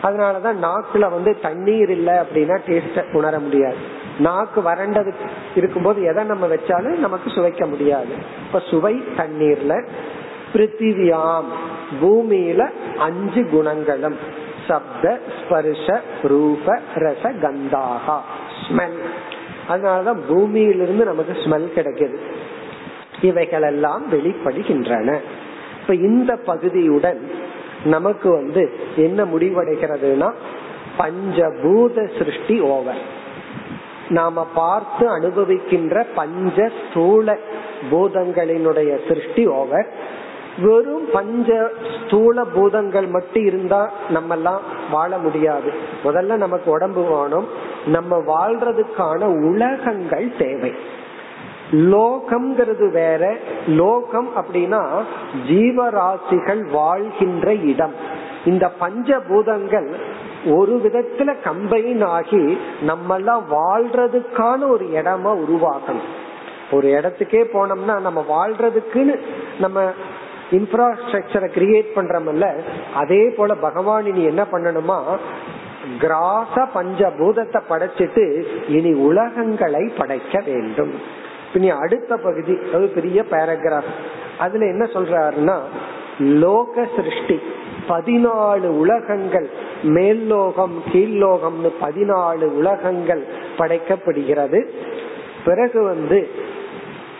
அதனாலதான் நாக்குல வந்து தண்ணீர் இல்லை அப்படின்னா டேஸ்ட உணர முடியாது. நாக்கு வறண்டது இருக்கும்போது எதை நம்ம வச்சாலும் நமக்கு சுவைக்க முடியாது. இப்ப சுவை தண்ணீர்ல பிருத்திவியாம் பூமியில அஞ்சு குணங்களும் சப்த ஸ்பர்ஷ ரூப ரச கந்தாகா ஸ்மெல் அதனாலதான் பூமியிலிருந்து நமக்கு ஸ்மெல் கிடைக்குது. இவைகள் எல்லாம் வெளிப்படுகின்றன. இப்ப இந்த பகுதியுடன் நமக்கு வந்து என்ன முடிவடைகிறதுனா பஞ்சபூத சிருஷ்டி ஓவர் நாம பார்த்து அனுபவிக்கின்ற பஞ்ச ஸ்தூல பூதங்களினுடைய சிருஷ்டி ஓவர் வெறும் பஞ்ச ஸ்தூல பூதங்கள் மட்டும் இருந்தா நம்ம எல்லாம் வாழ முடியாது. முதல்ல நமக்கு உடம்பு வேணும் நம்ம வாழ்றதுக்கான உலகங்கள் தேவை. லோகம்ங்கிறது வேற லோகம் அப்படின்னா ஜீவராசிகள் வாழ்கின்ற இடம். இந்த பஞ்சபூதங்கள் ஒரு விதத்துல கம்பைன் ஆகி நம்ம எல்லாம் வாழ்றதுக்கான ஒரு இடமா உருவாக்கணும். ஒரு இடத்துக்கே போனோம்னா நம்ம வாழ்றதுக்குன்னு நம்ம இன்ஃப்ராஸ்ட்ரக்சரை கிரியேட் பண்றோம்ல அதே போல பகவான் இனி என்ன பண்ணணுமா கிராச பஞ்சபூதத்தை படைச்சிட்டு இனி உலகங்களை படைக்க வேண்டும். இனி அடுத்த பகுதி அது பெரிய பேராகிராஃப் அதுல என்ன சொல்றாருன்னா லோக சிருஷ்டி பதினாலு உலகங்கள் மேல்லோகம் கீழ்லோகம்னு பதினாலு உலகங்கள் படைக்கப்படுகிறது. பிறகு வந்து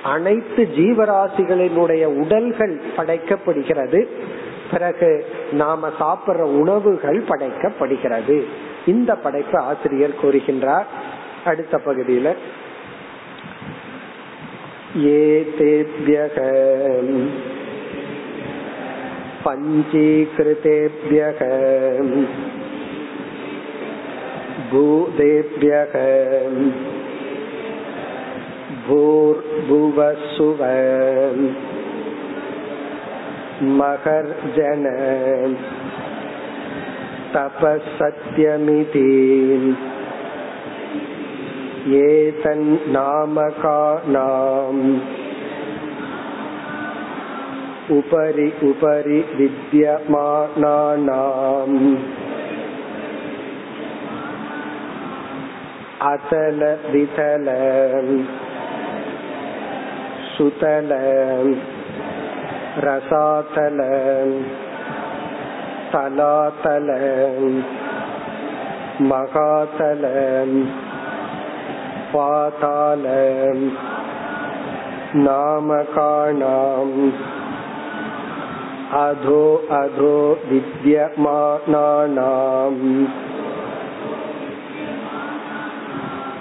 அனைத்து ஜீவராசிகளினுடைய உடல்கள் படைக்கப்படுகிறது. பிறகு நாம சாப்பிடுற உணவுகள் படைக்கப்படுகிறது இந்த படைப்பு ஆசிரியர் கூறுகின்றார் அடுத்த பகுதியில ஏதேபியக पञ्चीकृतेभ्यः भूतेभ्यः भूर्भुवसुव महर्जन तपसत्यमिति एतन्नामकानाम् उपरि उपरि विद्यमानानाम् अतल वितल रसातल तलातल महातल पाताल नामकाणाम् अधो अधो विद्यमानानाम्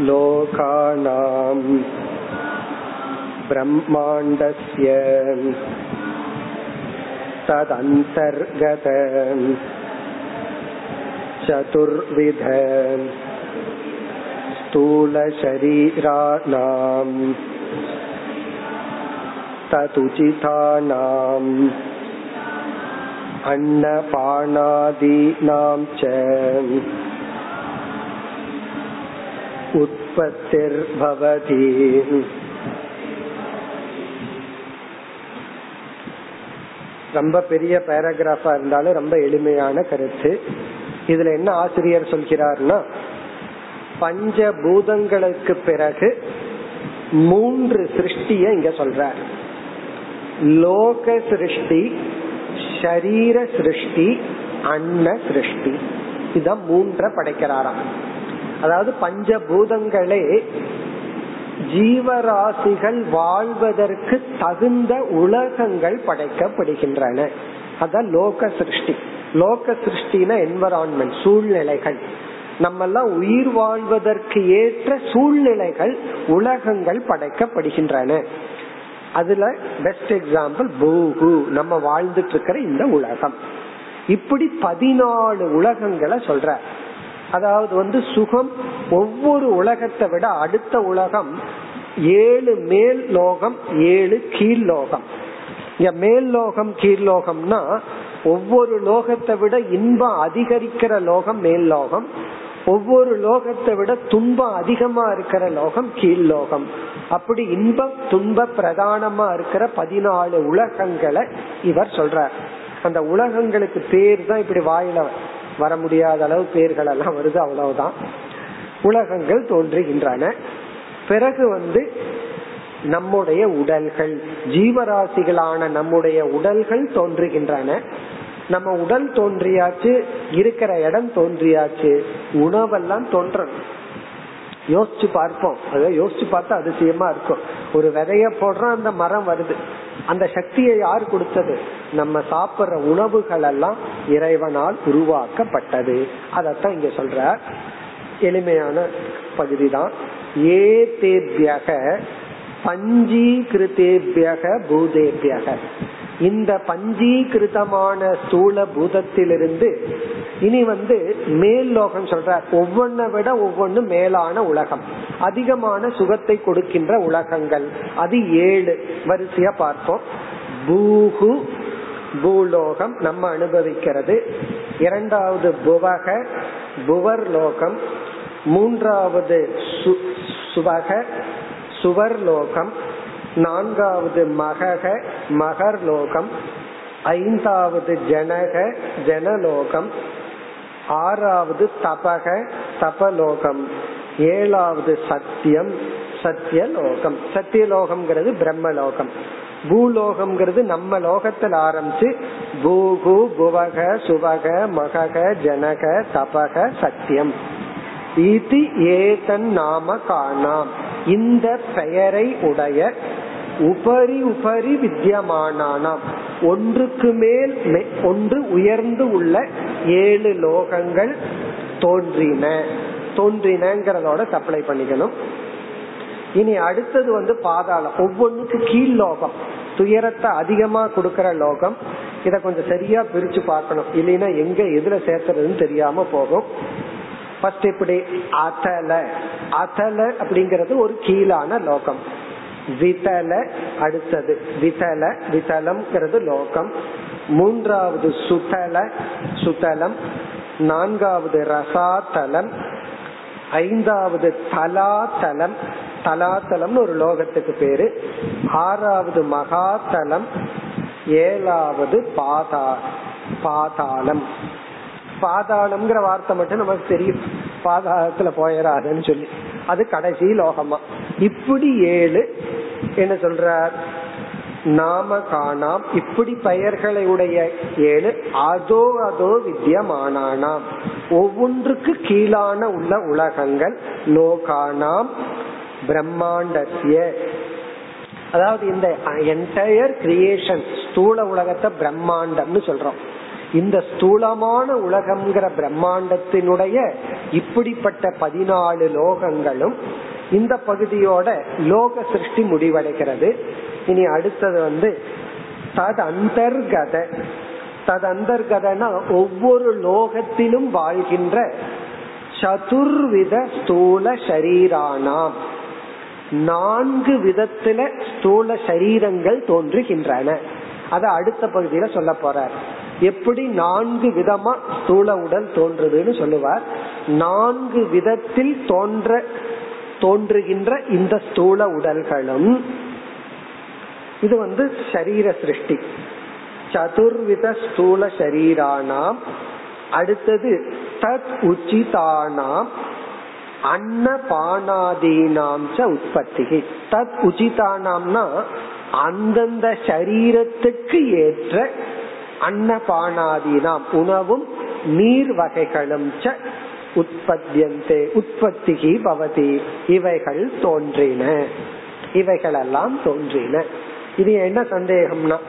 लोकानाम् ब्रह्माण्डस्य तदन्तर्गत चतुर्विध स्थूलशरीराणाम् तदुचितानाम् अन्नपानादीनां च उत्पत्तिर्भवति ரொம்ப பெரிய பேராகிராஃபா இருந்தாலும் ரொம்ப எளிமையான கருத்து. இதுல என்ன ஆசிரியர் சொல்கிறார்னா பஞ்ச பூதங்களுக்கு பிறகு மூன்று சிருஷ்டிய இங்க சொல்றார். லோக சிருஷ்டி ஷரீர சிருஷ்டி அன்ன சிருஷ்டி. இதான் மூன்ற படைக்கிறாராம். அதாவது பஞ்சபூதங்களே ஜீவராசிகள் வாழ்வதற்கு தகுந்த உலகங்கள் படைக்கப்படுகின்றன. அதான் லோக சிருஷ்டி. லோக சிருஷ்டினா என்வரான்மெண்ட் சூழ்நிலைகள். நம்ம எல்லாம் உயிர் வாழ்வதற்கு ஏற்ற சூழ்நிலைகள் உலகங்கள் படைக்கப்படுகின்றன. அதுல பெஸ்ட் எக்ஸாம்பிள் பூகு. நம்ம வாழ்ந்துட்டு இருக்கிற இந்த உலகம். இப்படி பதினாலு உலகங்களை சொல்ற. அதாவது வந்து சுகம் ஒவ்வொரு உலகத்தை விட அடுத்த உலகம் ஏழு மேல் லோகம் ஏழு கீழ் லோகம். இங்க மேல் லோகம் கீழ் லோகம்னா ஒவ்வொரு லோகத்தை விட இன்பம் அதிகரிக்கிற லோகம் மேல் லோகம். ஒவ்வொரு லோகத்தை விட துன்பம் அதிகமா இருக்கிற லோகம் கீழ் லோகம். அப்படி இன்பம் துன்ப பிரதானமா இருக்கிற பதினாலு உலகங்களை இவர் சொல்றார். அந்த உலகங்களுக்கு பேர் தான் இப்படி வாயில வர முடியாத அளவு பேர்கள் எல்லாம் வருது அவ்வளவுதான். உலகங்கள் தோன்றுகின்றன. பிறகு வந்து நம்முடைய உடல்கள் ஜீவராசிகளான நம்முடைய உடல்கள் தோன்றுகின்றன. நம்ம உடல் தோன்றியாச்சு இருக்கிற இடம் தோன்றியாச்சு உணவெல்லாம் தோன்றணும். யோசிச்சு பார்ப்போம். அதை யோசிச்சு பார்த்தா அதிசயமா இருக்கும். ஒரு விதைய போடுறோம் அந்த மரம் வருது. அந்த சக்தியை யார் கொடுத்தது? நம்ம சாப்பிடுற உணவுகள் எல்லாம் இறைவனால் உருவாக்கப்பட்டது. அதத்தான் இங்க சொல்ற எளிமையான பகுதி தான் ஏ தேபியக பஞ்சீகிருத்தேபியக பூதேபியக. இந்த பஞ்சீகிருதமான ஸ்தூல பூதத்திலிருந்து இனி வந்து மேல் லோகம் சொல்ற ஒவ்வொன்றை விட ஒவ்வொன்னு மேலான உலகம். அதிகமான சுகத்தை கொடுக்கின்ற உலகங்கள். அது ஏழு. வரிசையா பார்ப்போம். பூகு பூலோகம் நம்ம அனுபவிக்கிறது. இரண்டாவது புவக புவர் லோகம். மூன்றாவது சுவக சுவர் லோகம். நான்காவது மகக மகர் லோகம் ஐந்தாவது ஜனக ஜனலோகம். ஆறாவது தபக தபலோகம். ஏழாவது சத்தியம் சத்தியலோகம் சத்தியலோகம்ங்கிறது பிரம்மலோகம். பூலோகம்ங்கிறது நம்ம லோகத்தில் ஆரம்பிச்சு பூகு புவக சுவக மகக ஜனக தபக சத்தியம் இது ஏதன் நாம காணாம். இந்த பெயரை உடைய உபரி உபரி வித்தியமானாம் ஒன்றுக்கு மேல் ஒன்று உயர்ந்து உள்ள ஏழு லோகங்கள் தோன்றின. தோன்றினங்கிறதோட சப்ளை பண்ணிக்கணும். இனி அடுத்தது வந்து பாதாளம். ஒவ்வொன்றுக்கு கீழ் லோகம். துயரத்தை அதிகமா கொடுக்கற லோகம். இத கொஞ்சம் சரியா பிரிச்சு பார்க்கணும். இல்லைன்னா எங்க எதுல சேர்த்துறதுன்னு தெரியாம போகும். ஃபர்ஸ்ட் இப்படி அதல அதல அப்படிங்கறது ஒரு கீழான லோகம். விதல அடுத்தது. விதல விதலம்ங்கிறது லோகம். மூன்றாவது சுதல சுதலம். நான்காவது ரசாதலம் ஐந்தாவது தலாத்தலம். தலாத்தலம்னு ஒரு லோகத்துக்கு பேரு. ஆறாவது மகாத்தலம். ஏழாவது பாதா பாதாளம். பாதாளம்ங்கிற வார்த்தை மட்டும் நமக்கு தெரியும். பாதாளத்துல போயிடாதுன்னு சொல்லி. அது கடைசி லோகமா. இப்படி ஏழு என்ன சொல்றார்? நாம காணாம். இப்படி பெயர்களை உடைய ஏழு அதோ அதோ வித்தியமானானாம் ஒவ்வொன்றுக்கு கீழான உள்ள உலகங்கள் லோகானாம் பிரம்மாண்டசிய அதாவது இந்த என்டையர் கிரியேஷன் ஸ்தூல உலகத்தை பிரம்மாண்டம்னு சொல்றோம். இந்த ஸ்தூலமான உலகம்ங்கிற பிரம்மாண்டத்தினுடைய இப்படிப்பட்ட பதினாலு லோகங்களும் இந்த பகுதியோட லோக சிருஷ்டி முடிவடைகிறது. இனி அடுத்தது வந்து தது அந்தர்கத தது அந்தர்கதனா ஒவ்வொரு லோகத்திலும் வாழ்கின்ற சதுர்வித ஸ்தூல ஷரீரானாம். நான்கு விதத்துல ஸ்தூல சரீரங்கள் தோன்றுகின்றன. அத அடுத்த பகுதியில சொல்ல போறார். எப்படி நான்கு விதமா ஸ்தூல உடல் தோன்றுதுன்னு சொல்லுவார். நான்கு விதத்தில் தோன்ற தோன்றுகின்ற இந்த ஸ்தூல உடல்களும். இது வந்து சரீர சிருஷ்டி. சதுர்வித ஸ்தூல சரீரானாம் அடுத்தது தத் உச்சிதானாம். அன்னபானாதீனாம் ச உற்பத்தி தத் உச்சிதானாம்னா அந்தந்த சரீரத்துக்கு ஏற்ற அன்னபானாதீனாம் உணவும் நீர் வகைகளும் ச உற்பத்தியந்தே உற்பத்தி பவதி இவைகள் தோன்றின இவைகளெல்லாம் தோன்றின இது என்ன சந்தேகம்னா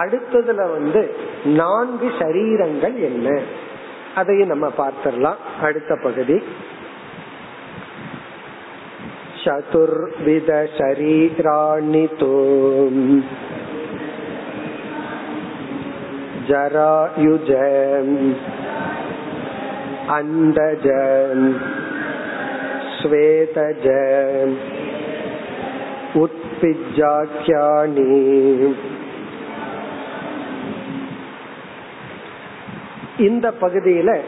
அடுத்ததுல வந்து நான்கு சரீரங்கள் என்ன அதையும் நம்ம பார்த்திடலாம் அடுத்த பகுதி சதுர்வித शरीराणि तु जरायुज அண்டஜ ஸ்வேதஜ உத்பிஜாக்கியானி இந்த பகுதியில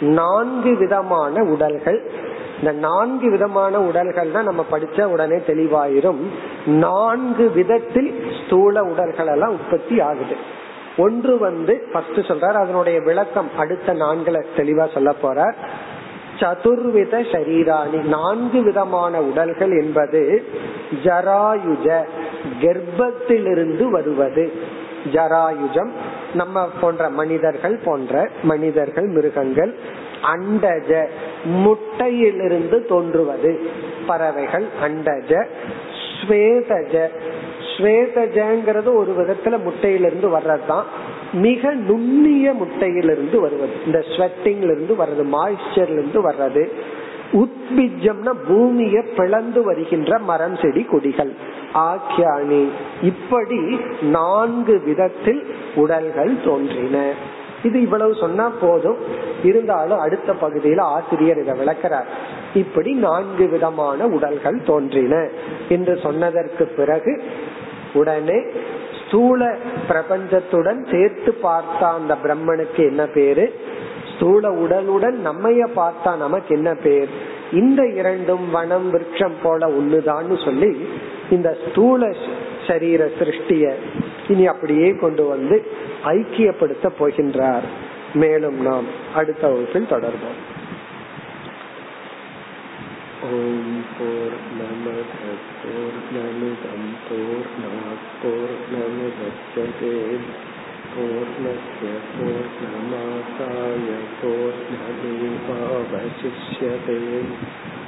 நான்கு விதமான உடல்கள். இந்த நான்கு விதமான உடல்கள்னா நம்ம படிச்ச உடனே தெளிவாயிரும். நான்கு விதத்தில் ஸ்தூல உடல்கள் எல்லாம் உற்பத்தி ஆகுது. ஒன்று வந்து ஃபர்ஸ்ட் சொல்றார். அதனுடைய விளக்கம் அடுத்த நான்குல தெளிவா சொல்ல போறார். சதுர்வித சரீராணி நான்கு விதமான உடல்கள் என்பது ஜராயுஜ கர்ப்பத்திலிருந்து வருவது. ஜராயுஜம் நம்ம போன்ற மனிதர்கள் போன்ற மனிதர்கள் மிருகங்கள் அண்டஜ முட்டையிலிருந்து தோன்றுவது. பறவைகள் அண்டஜ ஸ்வேதஜ ஸ்வேதஜங்கிறது ஒரு விதத்துல முட்டையிலிருந்து வர்றதுதான். மிக நுண்ணிய முட்டையிலிருந்து வருவது. இந்த ஸ்வெட்டிங்ல இருந்து வர்றது மாய்ஸ்சர்ல இருந்து வர்றது. உத்பிஜம்னா பூமியை பிளந்து வருகின்ற மரம் செடி கொடிகள். ஆக்கியானி இப்படி நான்கு விதத்தில் உடல்கள் தோன்றின. இது இவ்வளவு சொன்னா போதும். இருந்தாலும் அடுத்த பகுதியில ஆசிரியர் இதை விளக்கிறார். இப்படி நான்கு விதமான உடல்கள் தோன்றின. என்று சொன்னதற்கு பிறகு உடனே ஸ்தூல பிரபஞ்சத்துடன் சேர்த்து பார்த்தா அந்த பிரம்மனுக்கு என்ன பேரு? ஸ்தூல உடலுடன் நம்மைய பார்த்தா நமக்கு என்ன பேர்? இந்த இரண்டும் வனம் விருட்சம் போல ஒண்ணுதான்னு சொல்லி இந்த ஸ்தூல சரீர சிருஷ்டிய இனி அப்படியே கொண்டு வந்து ஐக்கியப்படுத்த போகின்றார் மேலும் நாம் அடுத்த வகுப்பில் தொடர்போம் ஓம் போர் நமத போர் நமிதம் போர் போர் நமுதச்சதே पूर्णस्य पूर्णमासाय पूर्णमेवावशिष्यते